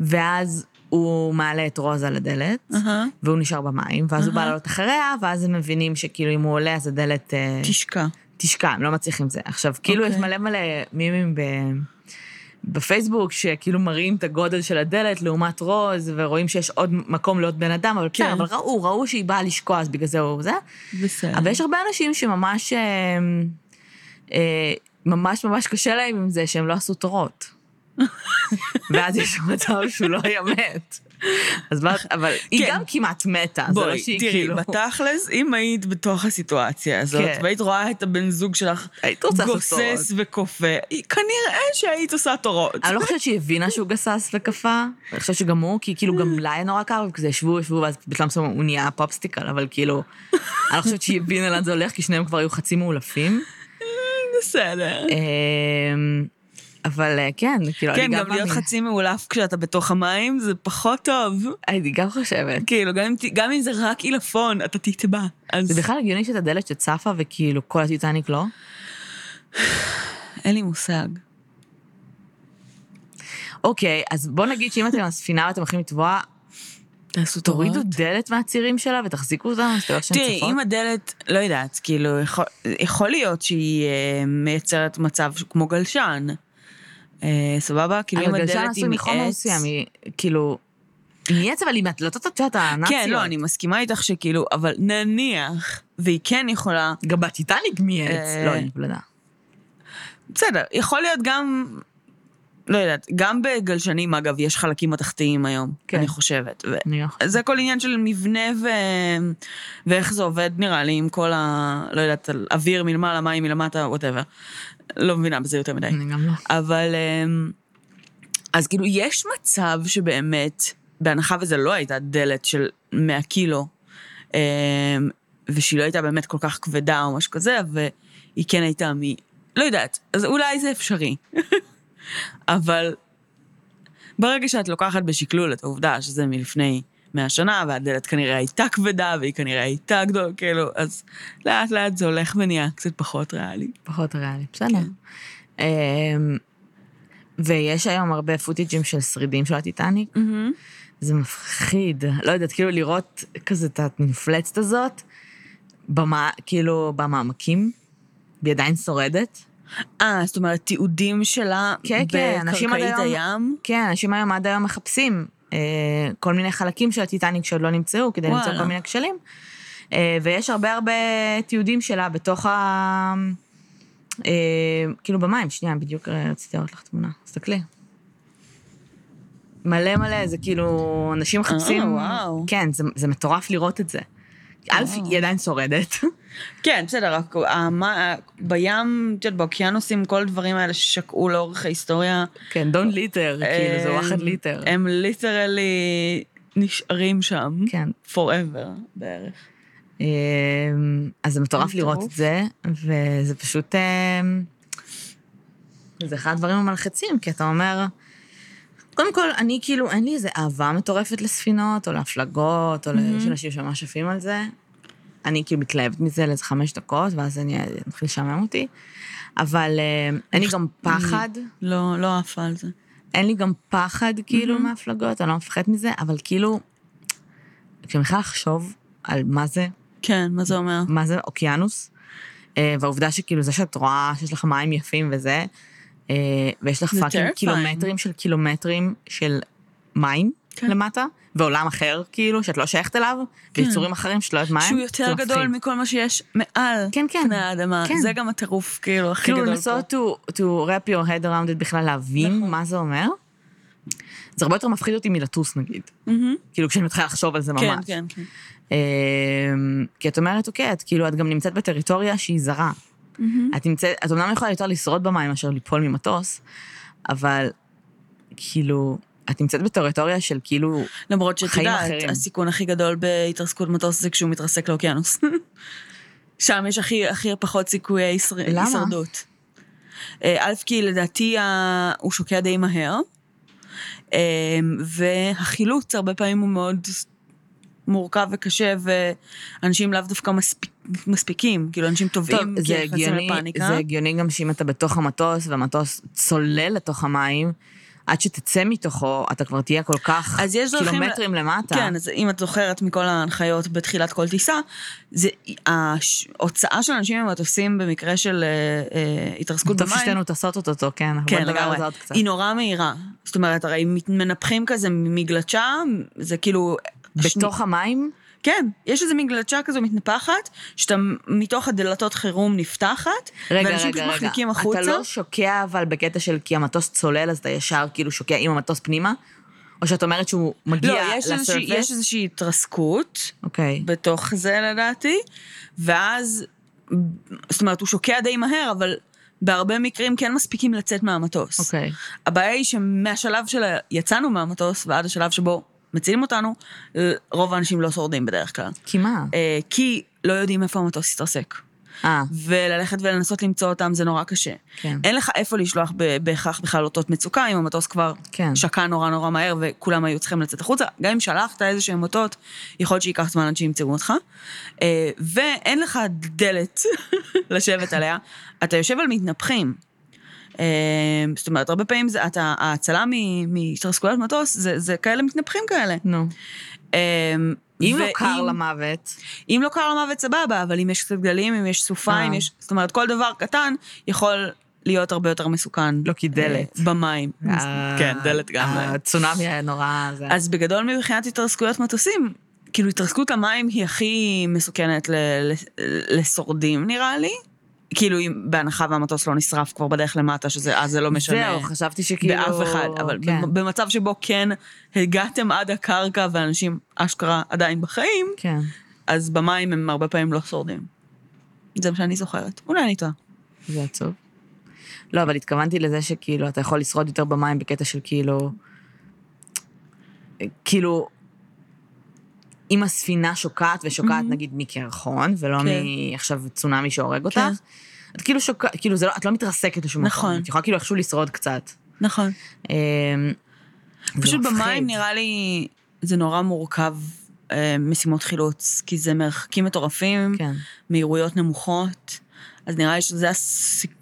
ואז הוא מעלה את רוז על הדלת, אהה. והוא נשאר במים, ואז הוא בא. לעלות אחריה, ואז הם מבינים שכאילו אם הוא עולה אז הדלת אה, תשקע. תשקע, הם לא מצליחים זה. עכשיו, כאילו יש אוקיי. מלא מלא מימים ב... בפייסבוק, שכאילו מראים את הגודל של הדלת לעומת רוז, ורואים שיש עוד מקום לעוד בן אדם, אבל בסדר, כן. אבל ראו, ראו שהיא באה לשקוע, אז בגלל זה הוא זה. בסדר. אבל יש הרבה אנשים שממש, אה, אה, ממש ממש קשה להם עם זה שהם לא עשו תורות. ואז יש מצב שהוא לא היה מת. אז מה, אבל היא כן. גם כמעט מתה, זה לא בואי, שהיא תראי, כאילו... בתכלס, אם היית בתוך הסיטואציה הזאת, כן. והיית רואה את הבן זוג שלך גוסס וכופה, כנראה שהיית עושה תורות. אני לא חושבת שהיא הבינה שהוא גסס וכפה, אני חושבת שגם הוא, כי כאילו גם לה היה נורא קר, וכזה ישבו, ישבו, ואז בשלב מסוים הוא נהיה פופסטיקל, אבל כאילו, אני לא חושבת שהיא הבינה לאן זה הולך, כי שניהם כבר היו חצי מאולפים. בסדר. אבל אה, כן, כאילו, כן, אני גם להיות מאמינה. חצי מאולף כשאתה בתוך המים זה פחות טוב. אני גם חושבת. כאילו, גם אם גם אם זה רק עילפון, אתה תטבע. אז זה בכלל הגיוני שאת הדלת שצפה וכאילו כל הטיטניק לא? אין לי מושג. אוקיי, אז בוא נגיד שאם אתם על ספינה ואתם הולכים לטבוע, תעשו תורידו תורות. דלת מהצירים שלה ותחזיקו אותה, תראו שהן תראי, צפות. אם הדלת, לא יודעת, כאילו, יכול, יכול להיות שהיא אה, מייצרת מצב כמו גלשן. אה, סבבה? כאילו, אם אבל הדלת היא עשוי מחומר מעץ... מסוים, היא כאילו... מעץ, אבל מהדלתות, את יודעת, הנאציות. כן, לא, אני מסכימה איתך שכאילו, אבל נניח, והיא כן יכולה, גם בטיטניק מעץ. אה, לא, אני לא יודעת. בסדר, יכול להיות גם, לא יודעת, גם בגלשנים, אגב, יש חלקים מתחתיים היום, כן. אני חושבת. ו... לא זה הכל עניין של מבנה ו... ואיך זה עובד, נראה לי, עם כל ה... לא יודעת, אוויר מלמעלה, מים מלמטה, ווטאבר. לא מבינה בזה יותר מדי. אני גם לא. אבל... אמ, אז כאילו, יש מצב שבאמת, בהנחה וזו לא הייתה דלת של 100 קילו, אמ, ושהיא לא הייתה באמת כל כך כבדה או משהו כזה, והיא כן הייתה מ... לא יודעת, אז אולי זה אפשרי. אבל ברגע שאת לוקחת בשקלול את העובדה שזה מלפני 100 שנה, והדלת כנראה הייתה כבדה, והיא כנראה הייתה גדולה, כאילו, אז לאט לאט זה הולך ונהיה קצת פחות ריאלי. פחות ריאלי, בסדר. כן. אמ, ויש היום הרבה פוטאג'ים של שרידים של הטיטניק. זה מפחיד. לא יודעת, כאילו לראות כזה את המפלצת הזאת, במה, כאילו במעמקים, והיא עדיין שורדת. אה, זאת אומרת, תיעודים שלה כן, כן, בקרקעית היום- הים? כן, אנשים היום עד היום מחפשים כל מיני חלקים של הטיטניק שעוד לא נמצאו, כדי למצוא וואלה. כל מיני כשלים. אה, ויש הרבה הרבה תיעודים שלה בתוך ה... אה, כאילו במים, שנייה, בדיוק אה, רציתי להראות לך תמונה, תסתכלי. מלא מלא, זה כאילו, אנשים מחפשים... וואו. כן, זה, זה מטורף לראות את זה. א'. היא עדיין שורדת. כן, בסדר, רק המה- בים, את יודעת, באוקיינוסים, כל הדברים האלה ששקעו לאורך ההיסטוריה, כן, don't litter, כאילו, זה וואחד litter. הם literally נשארים שם, כן. forever בערך. אמ, אז זה מטורף לראות. את זה, וזה פשוט... אמ, זה אחד הדברים המלחיצים, כי אתה אומר... קודם כל, אני כאילו, אין לי איזה אהבה מטורפת לספינות, או להפלגות, או יש אנשים שממש עפים על זה. אני כאילו מתלהבת מזה לאיזה חמש דקות, ואז אני מתחיל לשעמם אותי. אבל אמ, אין לי גם פחד, לא, לא עפה על זה. אין לי גם פחד כאילו מהפלגות, אני לא מפחדת מזה, אבל כאילו, כשאני מתחילה לחשוב על מה זה כן, מה זה אומר? מה זה אוקיינוס, אה, והעובדה שכאילו זה שאת רואה שיש לך מים יפים וזה, אה, ויש לך fucking. קילומטרים של קילומטרים של מים כן. למטה, ועולם אחר כאילו, שאת לא שייכת אליו, ויצורים אחרים שאת לא יודעת מה הם. שהוא יותר מפחיד. גדול מכל מה שיש מעל כן, כן. פני האדמה. כן. זה גם הטירוף, כאילו, הכי כאילו גדול פה. לנסות to, to wrap your head around it בכלל להבין נכון. מה זה אומר. זה הרבה יותר מפחיד אותי מלטוס נגיד. מהמם. כאילו כשאני מתחילה לחשוב על זה ממש. כן, כן, כן. כי את אומרת, אוקיי, את כאילו, את גם נמצאת בטריטוריה שהיא זרה. את נמצאת, את אומנם יכולה יותר לשרוד במים מאשר ליפול ממטוס, אבל כאילו, את נמצאת בטריטוריה של כאילו, למרות שאת חיים יודעת, אחרים. הסיכון הכי גדול בהתרסקות מטוס זה כשהוא מתרסק לאוקיינוס. שם יש הכי, הכי פחות סיכויי הישר- למה? הישרדות. אה, א', כי לדעתי הוא שוקע די מהר, אה, והחילוץ הרבה פעמים הוא מאוד מורכב וקשה, ואנשים לאו דווקא מספיק, מספיקים, כאילו אנשים טוב, טובעים זה כי נכנסים הגיוני, לפאניקה. זה הגיוני גם שאם אתה בתוך המטוס, והמטוס צולל לתוך המים, עד שתצא מתוכו, אתה כבר תהיה כל כך אז יש דרכים- קילומטרים למטה. כן, אז אם את זוכרת מכל ההנחיות בתחילת כל טיסה, זה ההוצאה של אנשים ממטוסים במקרה של אה, אה, התרסקות טוב במים, ששתינו טסות אותו, כן, כן, לגמרי. היא נורא מהירה. זאת אומרת, הרי מנפחים כזה מגלשה, זה כאילו... בתוך המים? כן, יש איזה מין גלשה כזו מתנפחת, שאתה מתוך הדלתות חירום נפתחת, רגע, ואנשים רגע, פשוט. מחליקים החוצה. אתה לא שוקע אבל בקטע של כי המטוס צולל, אז אתה ישר כאילו שוקע עם המטוס פנימה? או שאת אומרת שהוא מגיע לא, יש איזושהי, יש לסרפס? איזושהי התרסקות אוקיי. בתוך זה לדעתי, ואז, זאת אומרת, הוא שוקע די מהר, אבל בהרבה מקרים כן מספיקים לצאת מהמטוס. אוקיי. הבעיה היא שמהשלב של יצאנו מהמטוס ועד השלב שבו מצילים אותנו, רוב האנשים לא שורדים בדרך כלל. כי מה? אה, כי לא יודעים איפה המטוס יתרסק. אה, וללכת ולנסות למצוא אותם זה נורא קשה. כן. אין לך איפה לשלוח בהכרח בכלל אותות מצוקה, אם המטוס כבר כן. שקע נורא נורא מהר וכולם היו צריכים לצאת החוצה. גם אם שלחת איזה שהם אותות, יכול להיות שייקח זמן עד שימצאו אותך. אה, ואין לך דלת לשבת עליה, אתה יושב על מתנפחים. אה, זאת אומרת, הרבה פעמים זה, אתה, ההצלה מ- מהתרסקויות מטוס, זה, זה כאלה מתנפחים כאלה. נו. אה, אם לא קר למוות, אם לא קר למוות סבבה, אבל אם יש קצת גלים, אם יש סופה, אה. אם יש... זאת אומרת, כל דבר קטן יכול להיות הרבה יותר מסוכן. לא, כי דלת. אה, במים. כן, דלת גם. הצונאמי היה נורא... אז בגדול מבחינת התרסקויות מטוסים, כאילו התרסקות למים היא הכי מסוכנת ל- ל- לשורדים נראה לי. כאילו, אם- בהנחה והמטוס לא נשרף כבר בדרך למטה, שזה אז זה לא משנה. זהו, חשבתי שכאילו... באף אחד, אבל כן. במצב שבו כן הגעתם עד הקרקע ואנשים אשכרה עדיין בחיים, כן. אז במים הם הרבה פעמים לא שורדים. זה מה שאני זוכרת. אולי אני טועה. זה עצוב. לא, אבל התכוונתי לזה שכאילו, אתה יכול לשרוד יותר במים בקטע של כאילו... כאילו, אם הספינה שוקעת, ושוקעת Mhm. נגיד מקרחון, ולא כן. מעכשיו צונאמי שהורג אותך, כן. את כאילו שוקעת, כאילו, זה לא, את לא מתרסקת לשום מקום. נכון. את יכולה כאילו איכשהו לשרוד קצת. נכון. אמ, פשוט. במים נראה לי זה נורא מורכב, אה, משימות חילוץ, כי זה מרחקים מטורפים, כן. מהירויות נמוכות, אז נראה לי שזה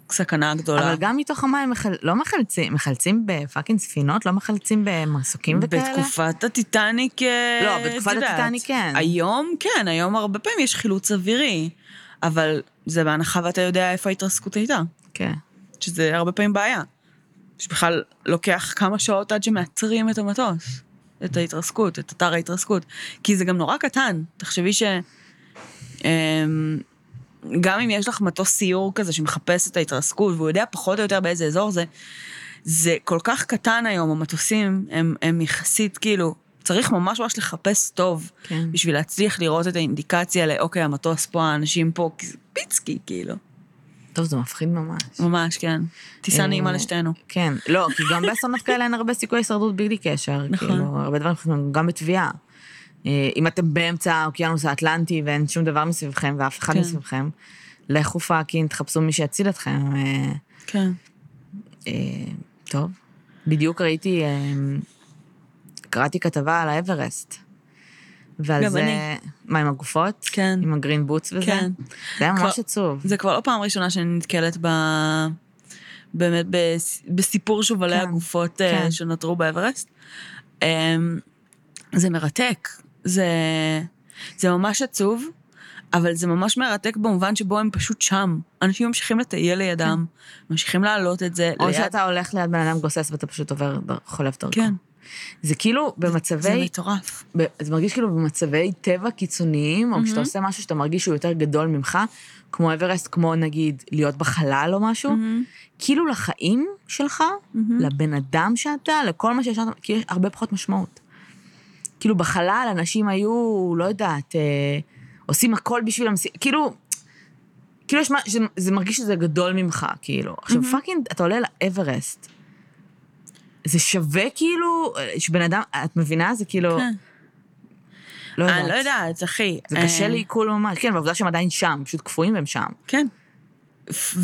הסכנה הגדולה. אבל גם מתוך המים מחל... לא מחלצים, מחלצים בפאקינג ספינות? לא מחלצים במסוקים וכאלה? בתקופת הטיטניק, אה, לא, בתקופת יודעת. הטיטניק כן. היום כן, היום הרבה פעמים יש חילוץ אווירי, אבל זה בהנחה ואתה יודע איפה ההתרסקות הייתה, כן. שזה הרבה פעמים בעיה. שבכלל לוקח כמה שעות עד שמאתרים את המטוס, את ההתרסקות, את אתר ההתרסקות. כי זה גם נורא קטן, תחשבי ש... אמ, גם אם יש לך מטוס סיור כזה שמחפש את ההתרסקות, והוא יודע פחות או יותר באיזה אזור זה, זה כל כך קטן היום, המטוסים הם, הם יחסית כאילו, צריך ממש ממש לחפש טוב, כן. בשביל להצליח לראות את האינדיקציה לאוקיי, המטוס פה, האנשים פה, כי זה פיצקי, כאילו. טוב, זה מפחיד ממש. ממש, כן. טיסה אה, נעימה לשתינו. כן, לא, כי גם באסונות כאלה אין הרבה סיכוי הישרדות בלי קשר. נכון. כאילו, הרבה דברים, יכולים- גם בתביעה. אה, אם אתם באמצע האוקיינוס האטלנטי ואין שום דבר מסביבכם ואף אחד כן. מסביבכם, לכו fucking, תחפשו מי שיציל אתכם. אה, כן. אה, טוב. בדיוק ראיתי, קראתי כתבה על האברסט. ועל גם זה... אני. מה, עם הגופות? כן. עם ה Green Boots וזה? כן. זה היה ממש עצוב. זה כבר לא פעם ראשונה שאני נתקלת ב... באמת בס- בסיפור שובלי כן, הגופות כן. שנותרו באברסט. אמ, זה מרתק. זה, זה ממש עצוב, אבל זה ממש מרתק במובן שבו הם פשוט שם. אנשים ממשיכים לטייל לידם, ממשיכים להעלות את זה. כן. או ליד- שאתה הולך ליד בן אדם גוסס ואתה פשוט עובר, חולף דרכו. כן, זה כאילו זה במצבי, מטורף. ב- זה מרגיש כאילו במצבי טבע קיצוניים, או כשאתה עושה משהו שאתה מרגיש שהוא יותר גדול ממך, כמו אברסט, כמו נגיד להיות בחלל או משהו, כאילו לחיים שלך, לבן אדם שאתה, לכל מה שיש, כאילו יש הרבה פחות משמעות. כאילו בחלל אנשים היו, לא יודעת, אה, עושים הכל בשביל המשימה, כאילו, כאילו יש מה, זה, זה מרגיש שזה גדול ממך, כאילו. עכשיו fucking, אתה עולה לאברסט. זה שווה כאילו, שבן אדם, את מבינה? זה כאילו, כן. לא יודעת. אני לא יודעת, אחי. זה קשה אה, לעיכול ממש. כן, והעובדה שהם עדיין שם, פשוט קפואים והם שם. כן.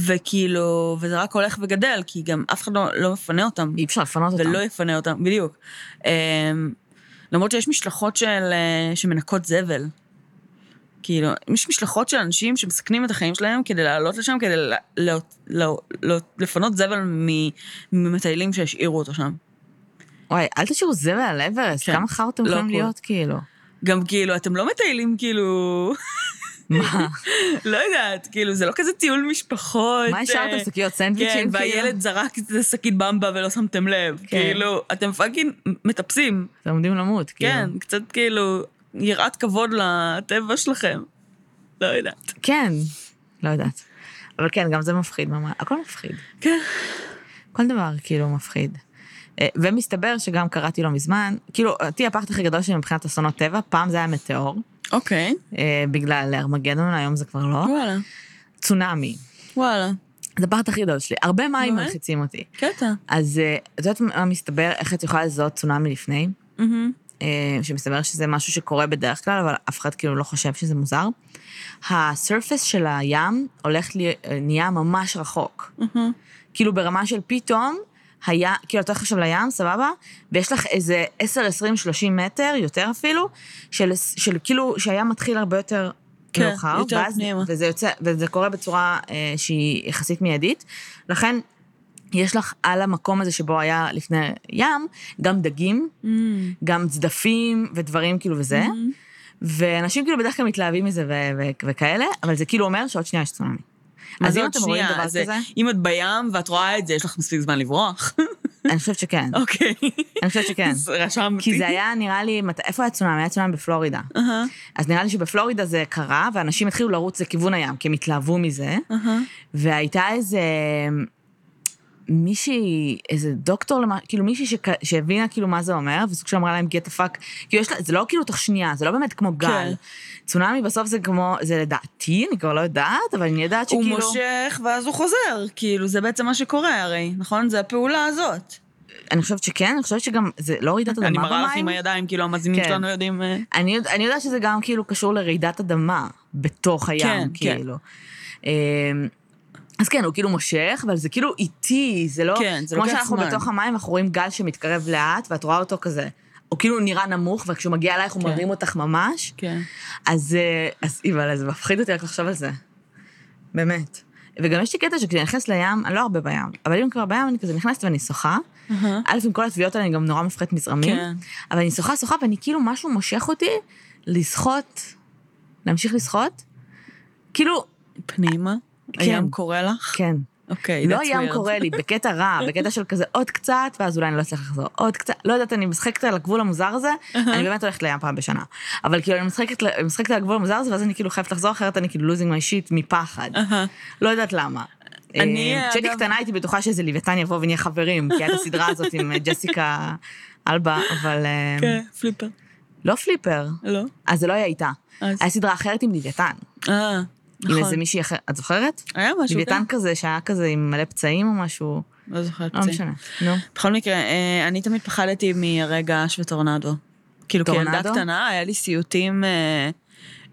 וכאילו, וזה רק הולך וגדל, כי גם אף אחד לא, לא מפנה אותם. אי אפשר לפנות אותם. ולא יפנה אותם, בדיוק. למרות שיש משלחות של, אה, שמנקות זבל. כאילו, יש משלחות של אנשים שמסכנים את החיים שלהם כדי לעלות לשם, כדי ל- ל- ל- ל- לפנות זבל ממטיילים שהשאירו אותו שם. וואי, אל תשאירו זבל על אברסט, כן. כמה חר אתם לא יכולים. להיות, כאילו. גם כאילו, אתם לא מטיילים כאילו... מה? לא יודעת, כאילו, זה לא כזה טיול משפחות. מה השארתם? אה, שקיות כן, סנדוויצ'ים? כאילו? והילד זרק את שקית במבה ולא שמתם לב. כן. כאילו, אתם fucking מטפסים. אתם עומדים למות, כאילו. כן, קצת כאילו, יראת כבוד לטבע שלכם. לא יודעת. כן, לא יודעת. אבל כן, גם זה מפחיד ממש. הכל מפחיד. כן. כל דבר כאילו מפחיד. אה, ומסתבר שגם קראתי לא מזמן, כאילו, אותי הפחד הכי גדול שלי מבחינת אסונות טבע, פעם זה היה מטאור, אוקיי. אה, בגלל ארמגדון, היום זה כבר לא. וואלה. צונאמי. וואלה. זה הפחד הכי גדול שלי. הרבה מים? מלחיצים אותי. קטע. אז אה, את יודעת מה מסתבר, איך את יכולה לזהות צונאמי לפני? אה, שמסתבר שזה משהו שקורה בדרך כלל, אבל אף אחד כאילו לא חושב שזה מוזר. הסרפס של הים הולך, לי, נהיה ממש רחוק. מהמם. כאילו ברמה של פתאום, היה, כאילו, את הולכת עכשיו לים, סבבה? ויש לך איזה 10, 20, 30 מטר, יותר אפילו, של, של כאילו, שהים מתחיל הרבה יותר כן, מאוחר. יותר ואז, פנימה. וזה יוצא, וזה קורה בצורה אה, שהיא יחסית מיידית. לכן, יש לך על המקום הזה שבו היה לפני ים, גם דגים, מהמם. גם צדפים ודברים כאילו וזה. מהמם. ואנשים כאילו בדרך כלל מתלהבים מזה ו- ו- וכאלה, אבל זה כאילו אומר שעוד שנייה יש צונאמי. אז אם אתם רואים? דבר זה- כזה, אם את בים ואת רואה את זה, יש לך מספיק זמן לברוח. אני חושבת שכן. אוקיי. אני חושבת שכן. רשמתי. כי זה היה נראה לי, איפה היה צונאמי? היה צונאמי בפלורידה. אז נראה לי שבפלורידה זה קרה, ואנשים התחילו לרוץ לכיוון הים, כי הם התלהבו מזה. והייתה איזה... מישהי, איזה דוקטור, למה, כאילו מישהי שכ, שהבינה כאילו מה זה אומר, וסוג של אמרה להם get the fuck, כאילו יש לה, זה לא כאילו תוך שנייה, זה לא באמת כמו גל. כן. צונאמי בסוף זה כמו, זה לדעתי, אני כבר לא יודעת, אבל אני יודעת הוא שכאילו... מושך ואז הוא חוזר, כאילו, זה בעצם מה שקורה הרי, נכון? זה הפעולה הזאת. אני חושבת שכן, אני חושבת שגם, זה לא רעידת אדמה אני במים. מראה לך עם הידיים, כאילו, המאזינים כן. שלנו יודעים... אה, אני, יודע- אני יודעת שזה גם כאילו קשור לרעידת אדמה בתוך הים, כן, כן. כאילו. אמ, אז כן, הוא כאילו מושך, אבל זה כאילו איטי, זה לא... כן, זה כמו לוקח שאנחנו זמן. בתוך המים, אנחנו רואים גל שמתקרב לאט, ואת רואה אותו כזה. הוא כאילו נראה נמוך, וכשהוא מגיע אלייך הוא כן. מרים אותך ממש. כן. אז, אה, אז אבל זה מפחיד אותי רק לחשוב על זה. באמת. וגם יש לי קטע שכשאני נכנסת לים, אני לא הרבה בים, אבל אם כבר בים, אני כזה נכנסת ואני שוחה. א', עם כל הטביעות האלה, אני גם נורא מפחדת מזרמים. כן. אבל אני שוחה, שוחה, ואני כאילו, משהו מושך אותי לשחות, להמשיך לשחות. כאילו, פנימה? כן. הים קורא לך? כן. אוקיי, לא הים. קורא לי, בקטע רע, בקטע של כזה עוד קצת, ואז אולי אני לא אצליח לחזור. עוד קצת, לא יודעת, אני משחקת על הגבול המוזר הזה, אני באמת הולכת לים פעם בשנה. אבל כאילו, אני משחקת על הגבול המוזר הזה, ואז אני כאילו חייבת לחזור, אחרת אני כאילו my shit מפחד. לא יודעת למה. אני, אה, כשהייתי אגב- קטנה הייתי בטוחה שאיזה לוויתן יבוא ונהיה חברים, כי הייתה הסדרה הזאת עם אה, ג'סיקה אלבה, אבל... אה, כן, פליפר. לא פליפר. לא? אז זה לא היה איתה. אז- היה סדרה אחרת עם לוויתן. אה, עם נכון. איזה מישהי אחרת, את זוכרת? היה משהו, לוויתן כן. כזה שהיה כזה עם מלא פצעים או משהו, לא זוכרת. לא זה. משנה. נו. בכל מקרה, אה, אני תמיד פחדתי מהרי געש וטורנדו. כאילו, כילדה? קטנה, היה לי סיוטים אה,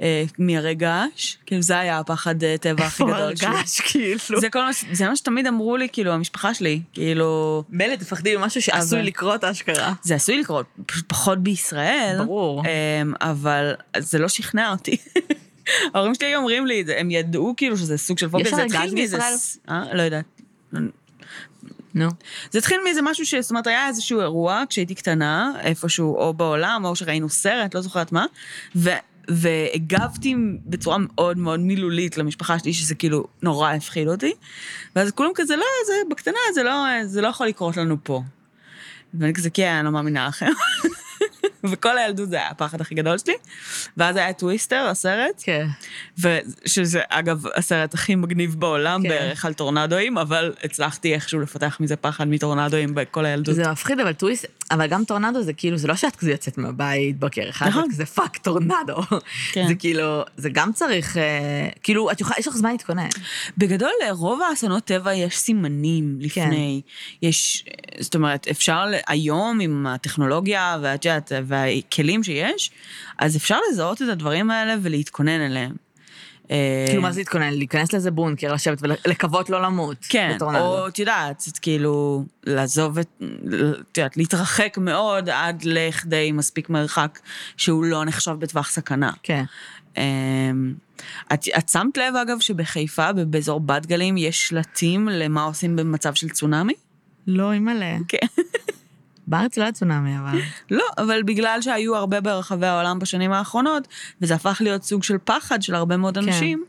אה, מהרי געש, כאילו, זה היה הפחד טבע הכי גדול שלי. הרגש, כאילו. זה כל מה זה מה שתמיד אמרו לי, כאילו, המשפחה שלי, כאילו, מילא תפחדי ממשהו שעשוי לקרות אשכרה. זה עשוי לקרות, פחות בישראל. ברור. אמ, אבל זה לא שכנע אותי. ההורים שלי אומרים לי, את זה, הם ידעו כאילו שזה סוג של פוביה, זה התחיל? ס- אה? לא יודעת. נו. זה התחיל מאיזה משהו ש... זאת אומרת, היה איזשהו אירוע כשהייתי קטנה, איפשהו, או בעולם, או שראינו סרט, לא זוכרת מה, ו... והגבתי בצורה מאוד מאוד מילולית למשפחה שלי, שזה כאילו נורא הפחיד אותי. ואז כולם כזה, לא, זה בקטנה, זה לא, זה לא יכול לקרות לנו פה. ואני כזה, כן, אני לא מאמינה לכם. וכל הילדות זה היה הפחד הכי גדול שלי. ואז היה טוויסטר, הסרט, כן. ושזה אגב הסרט הכי מגניב בעולם כן. בערך על טורנדואים, אבל הצלחתי איכשהו לפתח מזה פחד מטורנדואים בכל הילדות. זה מפחיד, אבל טוויסט, אבל גם טורנדו זה כאילו, זה לא שאת כזה יוצאת מהבית בוקר אחד, נכון. כזה fuck טורנדו. כן. זה כאילו, זה גם צריך, אה, כאילו, את יכולה, יש לך זמן להתכונן. בגדול, לרוב האסונות טבע יש סימנים לפני. יש, זאת אומרת, אפשר היום עם הטכנולוגיה ואת יודעת, והכלים שיש, אז אפשר לזהות את הדברים האלה ולהתכונן אליהם. אה, כאילו, מה זה להתכונן? להיכנס לאיזה בונקר, לשבת ולקוות לא למות. כן. או את יודעת, כאילו, לעזוב את, את יודעת, להתרחק מאוד עד לכדי מספיק מרחק שהוא לא נחשב בטווח סכנה. כן. אמ, את, את שמת לב, אגב, שבחיפה, באזור בת גלים, יש שלטים למה עושים במצב של צונאמי? לא, אימא'לה. כן. בארץ לא היה צונאמי, אבל... לא, אבל בגלל שהיו הרבה ברחבי העולם בשנים האחרונות, וזה הפך להיות סוג של פחד של הרבה מאוד אנשים.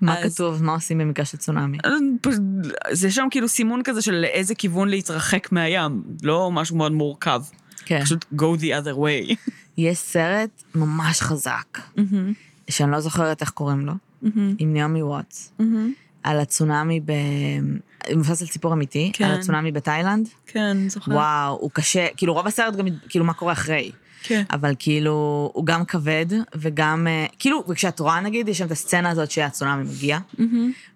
מה אז- כתוב, מה עושים במקרה של צונאמי? פשוט- זה שם כאילו סימון כזה של לאיזה כיוון להתרחק מהים, לא משהו מאוד מורכב. כן. פשוט go the other way. יש סרט ממש חזק, שאני לא זוכרת איך קוראים לו, עם נעמי וואטס, על הצונאמי ב... מבוסס על סיפור אמיתי, כן. על הצונאמי בתאילנד. כן, זוכר. וואו, הוא קשה, כאילו רוב הסרט גם, כאילו מה קורה אחרי. כן. אבל כאילו, הוא גם כבד, וגם, אה, כאילו, וכשאת רואה נגיד, יש שם את הסצנה הזאת שהצונאמי מגיע,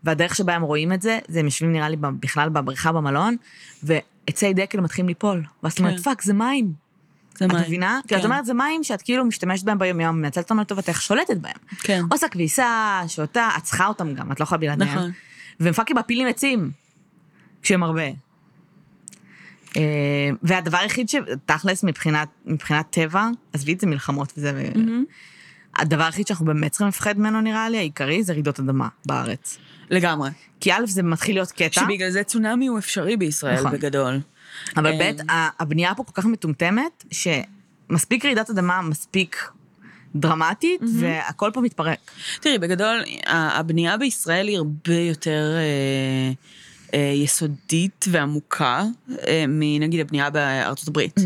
והדרך שבה הם רואים את זה, זה הם יושבים נראה לי בכלל בבריכה במלון, ועצי דקל מתחילים ליפול. ואז את אומרת, כן. fuck, זה מים. זה את מים. מבינה? כי את כן. אומרת, זה מים שאת כאילו משתמשת בהם ביום-יום, מנצלת אותם לטובתך, שולטת בהם. כן. עושה כביסה, שותה, את צריכה אותם גם, את לא יכולה בלעדיהם. נכון. והם fucking מפילים עצים, כשהם הרבה. אה, והדבר היחיד שתכלס מבחינת, מבחינת טבע, עזבי את זה מלחמות וזה, ו... הדבר היחיד שאנחנו באמת צריכים לפחד ממנו נראה לי, העיקרי, זה רעידות אדמה בארץ. לגמרי. כי א', זה מתחיל להיות קטע, שבגלל זה צונאמי הוא אפשרי בישראל נכון. בגדול. אבל אה, ב', הבנייה פה כל כך מטומטמת, שמספיק רעידת אדמה, מספיק דרמטית, והכל פה מתפרק. תראי, בגדול, הבנייה בישראל היא הרבה יותר אה, אה, יסודית ועמוקה אה, מנגיד הבנייה בארצות הברית.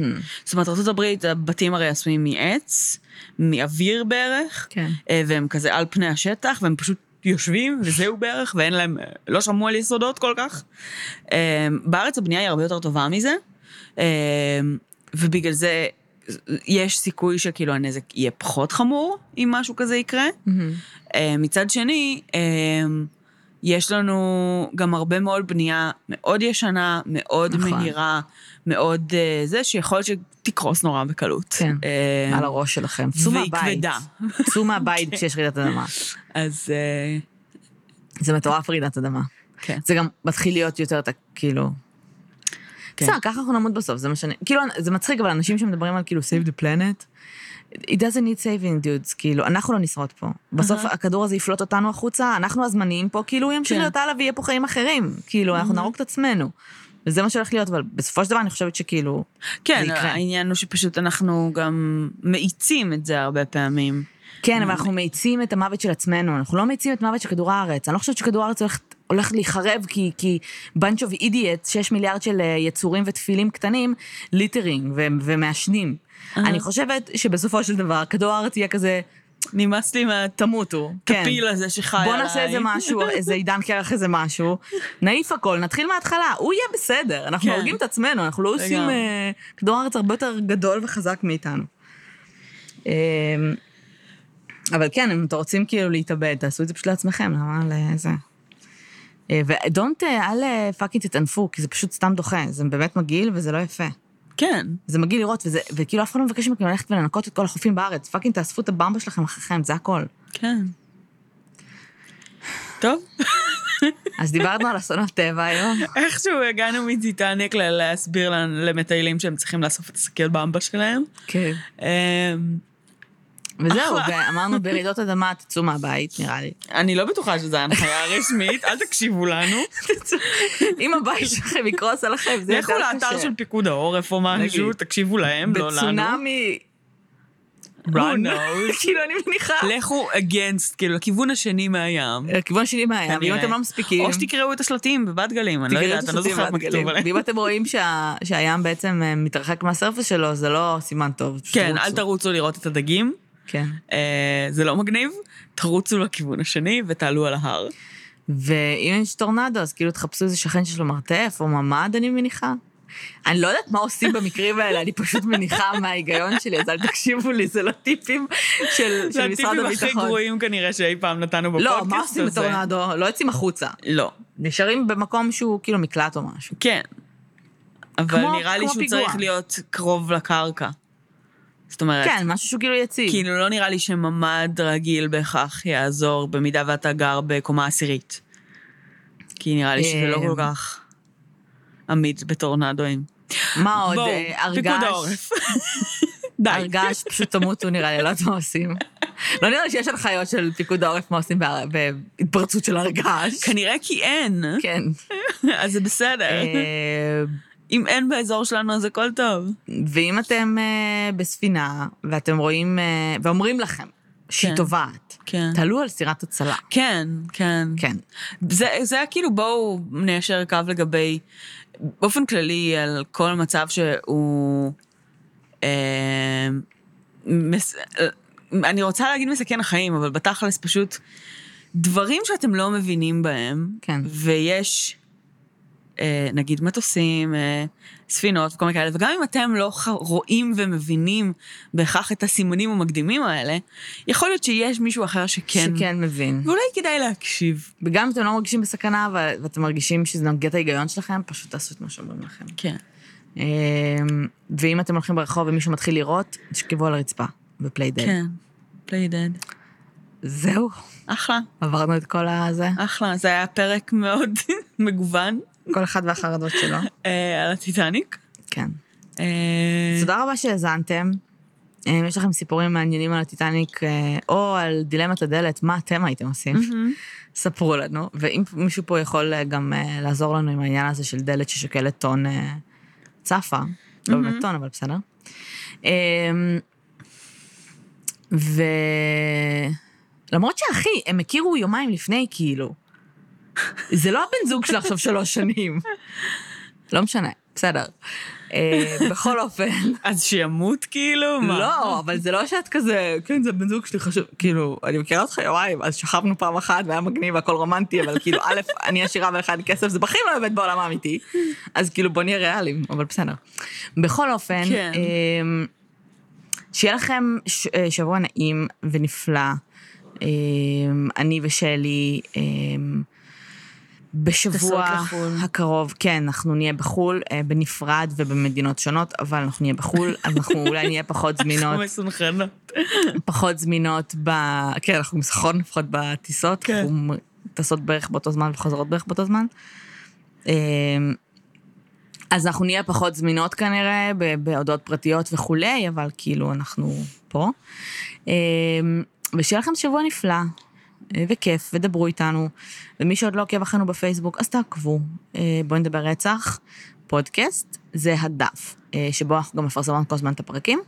זאת אומרת, ארצות הברית, הבתים הרי עשויים מעץ, מאוויר בערך, כן. אה, והם כזה על פני השטח, והם פשוט יושבים, וזהו בערך, ואין להם, לא שמעו על יסודות כל כך. אה, בארץ הבנייה היא הרבה יותר טובה מזה, אה, ובגלל זה יש סיכוי שכאילו הנזק יהיה פחות חמור, אם משהו כזה יקרה. אה, מצד שני, יש לנו גם הרבה מאוד בנייה מאוד ישנה, מאוד נכון. מהירה, מאוד אה, זה, שיכול להיות שתקרוס נורא בקלות. כן, אה, על הראש שלכם. צאו והיא מהבית. כבדה. צאו מהבית כשיש רעידת אדמה. אז אה, זה מטורף רעידת אדמה. כן. זה גם מתחיל להיות יותר, את ה- כאילו... כן. בסדר, ככה אנחנו נמות בסוף, זה מה שאני... כאילו, זה מצחיק, אבל אנשים שמדברים על כאילו save the planet, it doesn't need saving dudes, כאילו, אנחנו לא נשרוד פה. בסוף הכדור הזה יפלוט אותנו החוצה, אנחנו הזמניים פה, כאילו, הוא ימשיך כן. להיות הלאה ויהיה פה חיים אחרים. כאילו, אנחנו נהרוג את עצמנו. וזה מה שהולך להיות, אבל בסופו של דבר אני חושבת שכאילו... כן, זה יקרה. העניין הוא שפשוט אנחנו גם מאיצים את זה הרבה פעמים. כן, אבל אנחנו מאיצים את המוות של עצמנו, אנחנו לא מאיצים את המוות של כדור הארץ. אני לא חושבת שכדור הארץ הולך, הולך להיחרב כי, כי bunch of idiots, 6 מיליארד של אה, יצורים וטפילים קטנים, littering ו- ומעשנים. אני חושבת שבסופו של דבר, כדור הארץ יהיה כזה, נמאס לי מה... תמותו. כן. הטפיל הזה שחי עליי. בוא נעשה איזה משהו, איזה עידן קרח, איזה משהו, נעיף הכל, נתחיל מההתחלה, הוא יהיה בסדר, אנחנו כן. הורגים את עצמנו, אנחנו לא עושים... אה, כדור הארץ הרבה יותר גדול וחזק מאיתנו. אה, אבל כן, אם אתם רוצים כאילו להתאבד, תעשו את זה פשוט לעצמכם, למה לזה? ו don't, אל fucking תטנפו, כי זה פשוט סתם דוחה, זה באמת מגעיל וזה לא יפה. כן. זה מגעיל לראות, וזה, וכאילו אף אחד לא מבקש מכם ללכת ולנקות את כל החופים בארץ, fucking תאספו את הבמבה שלכם אחריכם, זה הכל. כן. טוב, אז דיברנו על אסונות טבע היום. איכשהו הגענו מטיטניק להסביר למטיילים שהם צריכים לאסוף את השקיות במבה שלהם. כן. וזהו, ואמרנו ברעידות אדמה, תצאו מהבית, נראה לי. אני לא בטוחה שזו הנחיה רשמית, אל תקשיבו לנו. אם הבית שלכם יקרוס עליכם, זה יותר לכו קשה. לאתר של פיקוד העורף או משהו. תקשיבו להם, לא לנו. בצונאמי... Knows? כאילו, אני מניחה. לכו against, כאילו, לכיוון השני מהים. לכיוון שני מהים, ואם כנראה. אתם לא מספיקים... או שתקראו את השלטים בבת גלים, אני לא יודעת, אני לא זוכרת מה. כתוב עליהם. ואם אתם רואים שה- שהים בעצם אה, מתרחק מהסרפס שלו, זה לא סימן טוב. כן, אל רוצו. תרוצו לראות את הדגים, כן. אה, זה לא מגניב, תרוצו לכיוון השני ותעלו על ההר. ואם יש טורנדו, אז כאילו תחפשו איזה שכן שיש לו מרתף, או ממ"ד, אני מניחה. אני לא יודעת מה עושים במקרים האלה, אני פשוט מניחה מההיגיון שלי, אז אל תקשיבו לי, זה לא טיפים של, זה של משרד הטיפים הכי הביטחון. גרועים כנראה שאי פעם נתנו בפודקאסט לא, מה עושים הזה. בטורנדו? לא יוצאים החוצה. לא. נשארים במקום שהוא כאילו מקלט או משהו. כן. אבל כמו- נראה לי שהוא פיגוע. צריך להיות קרוב לקרקע. זאת אומרת, כן, משהו שהוא כאילו יציב. כאילו לא נראה לי שממ"ד רגיל בהכרח יעזור במידה ואתה גר בקומה עשירית. כי נראה לי שזה לא אה, כל כך עמיד בטורנדואים. מה עוד? בואו, אה, פיקוד. העורף. די. הרגש, פשוט תמותו נראה לי, לא יודעת מה עושים. לא נראה לי שיש הנחיות של פיקוד העורף מה עושים בהתפרצות של הרגש. כנראה כי אין, כן. אז זה בסדר. אם אין באזור שלנו אז הכל טוב. ואם אתם אה, בספינה, ואתם רואים, אה, ואומרים לכם שהיא כן. טובעת, כן. תעלו על סירת הצלה. כן, כן. כן. זה, זה היה כאילו בואו ניישר קו לגבי, באופן כללי על כל מצב שהוא, אה, מס, אני רוצה להגיד מסכן החיים, אבל בתכלס פשוט דברים שאתם לא מבינים בהם, כן. ויש נגיד מטוסים, אה, ספינות וכל מיני כאלה, וגם אם אתם לא רואים ומבינים בהכרח את הסימונים המקדימים האלה, יכול להיות שיש מישהו אחר שכן, שכן מבין. ואולי כדאי להקשיב. וגם אם אתם לא מרגישים בסכנה ואתם מרגישים שזה נוגד את ההיגיון שלכם, פשוט תעשו את מה שאומרים לכם. כן. אה, ואם אתם הולכים ברחוב ומישהו מתחיל לירות, תשכבו על הרצפה דד. כן. פליי דד. זהו, אחלה, עברנו את כל הזה, אחלה. זה היה פרק מאוד מגוון כל אחד והחרדות שלו. אה, על הטיטניק. כן. אה, תודה רבה שהאזנתם. אה, אם יש לכם סיפורים מעניינים על הטיטניק, או על דילמת הדלת, מה אתם הייתם עושים? ספרו לנו. ואם מישהו פה יכול גם לעזור לנו עם העניין הזה של דלת ששוקלת טון צפה, לא באמת טון, אבל בסדר. אה, ו... למרות שאחי, הם הכירו יומיים לפני, כאילו. זה לא הבן זוג שלה עכשיו שלוש שנים. לא משנה, בסדר. אה, בכל אופן, אז שימות כאילו? מה? לא, אבל זה לא שאת כזה, כן, זה בן זוג שלי חשוב, כאילו, אני מכירה אותך יומיים, אז שכבנו פעם אחת והיה מגניב והכל רומנטי, אבל כאילו, א', אני עשירה ולך אין כסף, זה בכי לא עובד בעולם האמיתי, אז כאילו, בוא נהיה ריאליים, אבל בסדר. בכל אופן, כן. אמ, שיהיה לכם אה, שבוע נעים ונפלא. אמ, אני ושלי, אמ, בשבוע טסות לחו"ל. הקרוב, כן, אנחנו נהיה בחו"ל, אה, בנפרד ובמדינות שונות, אבל אנחנו נהיה בחו"ל, אז אנחנו אולי נהיה פחות זמינות, אנחנו מסונכרנות. פחות זמינות ב... כן, אנחנו מסחרון לפחות בטיסות, כן. אנחנו טסות בערך באותו זמן וחוזרות בערך באותו זמן. אמ, אז אנחנו נהיה פחות זמינות כנראה, בהודעות פרטיות וכולי, אבל כאילו אנחנו פה. אמ, ושיהיה לכם שבוע נפלא, וכיף, ודברו איתנו. ומי שעוד לא עוקב אחרינו בפייסבוק, אז תעקבו. אה, בואו נדבר רצח, פודקאסט, זה הדף, אה, שבו אנחנו גם מפרסמות כל הזמן את הפרקים.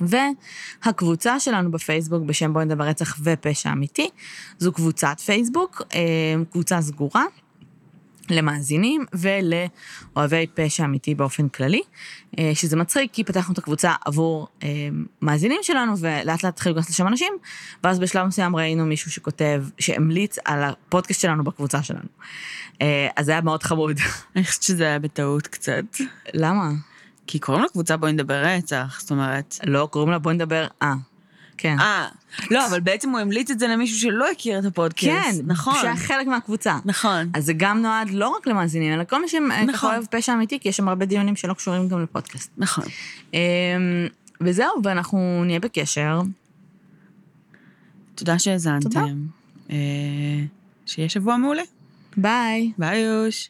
והקבוצה שלנו בפייסבוק בשם בואי נדבר רצח ופשע אמיתי, זו קבוצת פייסבוק, אה, קבוצה סגורה. למאזינים ולאוהבי פשע אמיתי באופן כללי, אה, שזה מצחיק כי פתחנו את הקבוצה עבור אה, מאזינים שלנו ולאט לאט התחילו להיכנס לשם אנשים, ואז בשלב מסוים ראינו מישהו שכותב, שהמליץ על הפודקאסט שלנו בקבוצה שלנו. אה, אז זה היה מאוד חמוד. אני חושבת שזה היה בטעות קצת. למה? כי קוראים לקבוצה בואי נדבר רצח, זאת אומרת... לא, קוראים לה בוא נדבר, אה, כן. אה, לא, אבל בעצם הוא המליץ את זה למישהו שלא הכיר את הפודקאסט. כן, נכון. שהיה חלק מהקבוצה. נכון. אז זה גם נועד לא רק למאזינים, אלא כל מי שככה נכון. אוהב פשע אמיתי, כי יש שם הרבה דיונים שלא קשורים גם לפודקאסט. נכון. אמ, וזהו, ואנחנו נהיה בקשר. תודה שהאזנתם. תודה. אה, שיהיה שבוע מעולה. ביי. ביי יוש.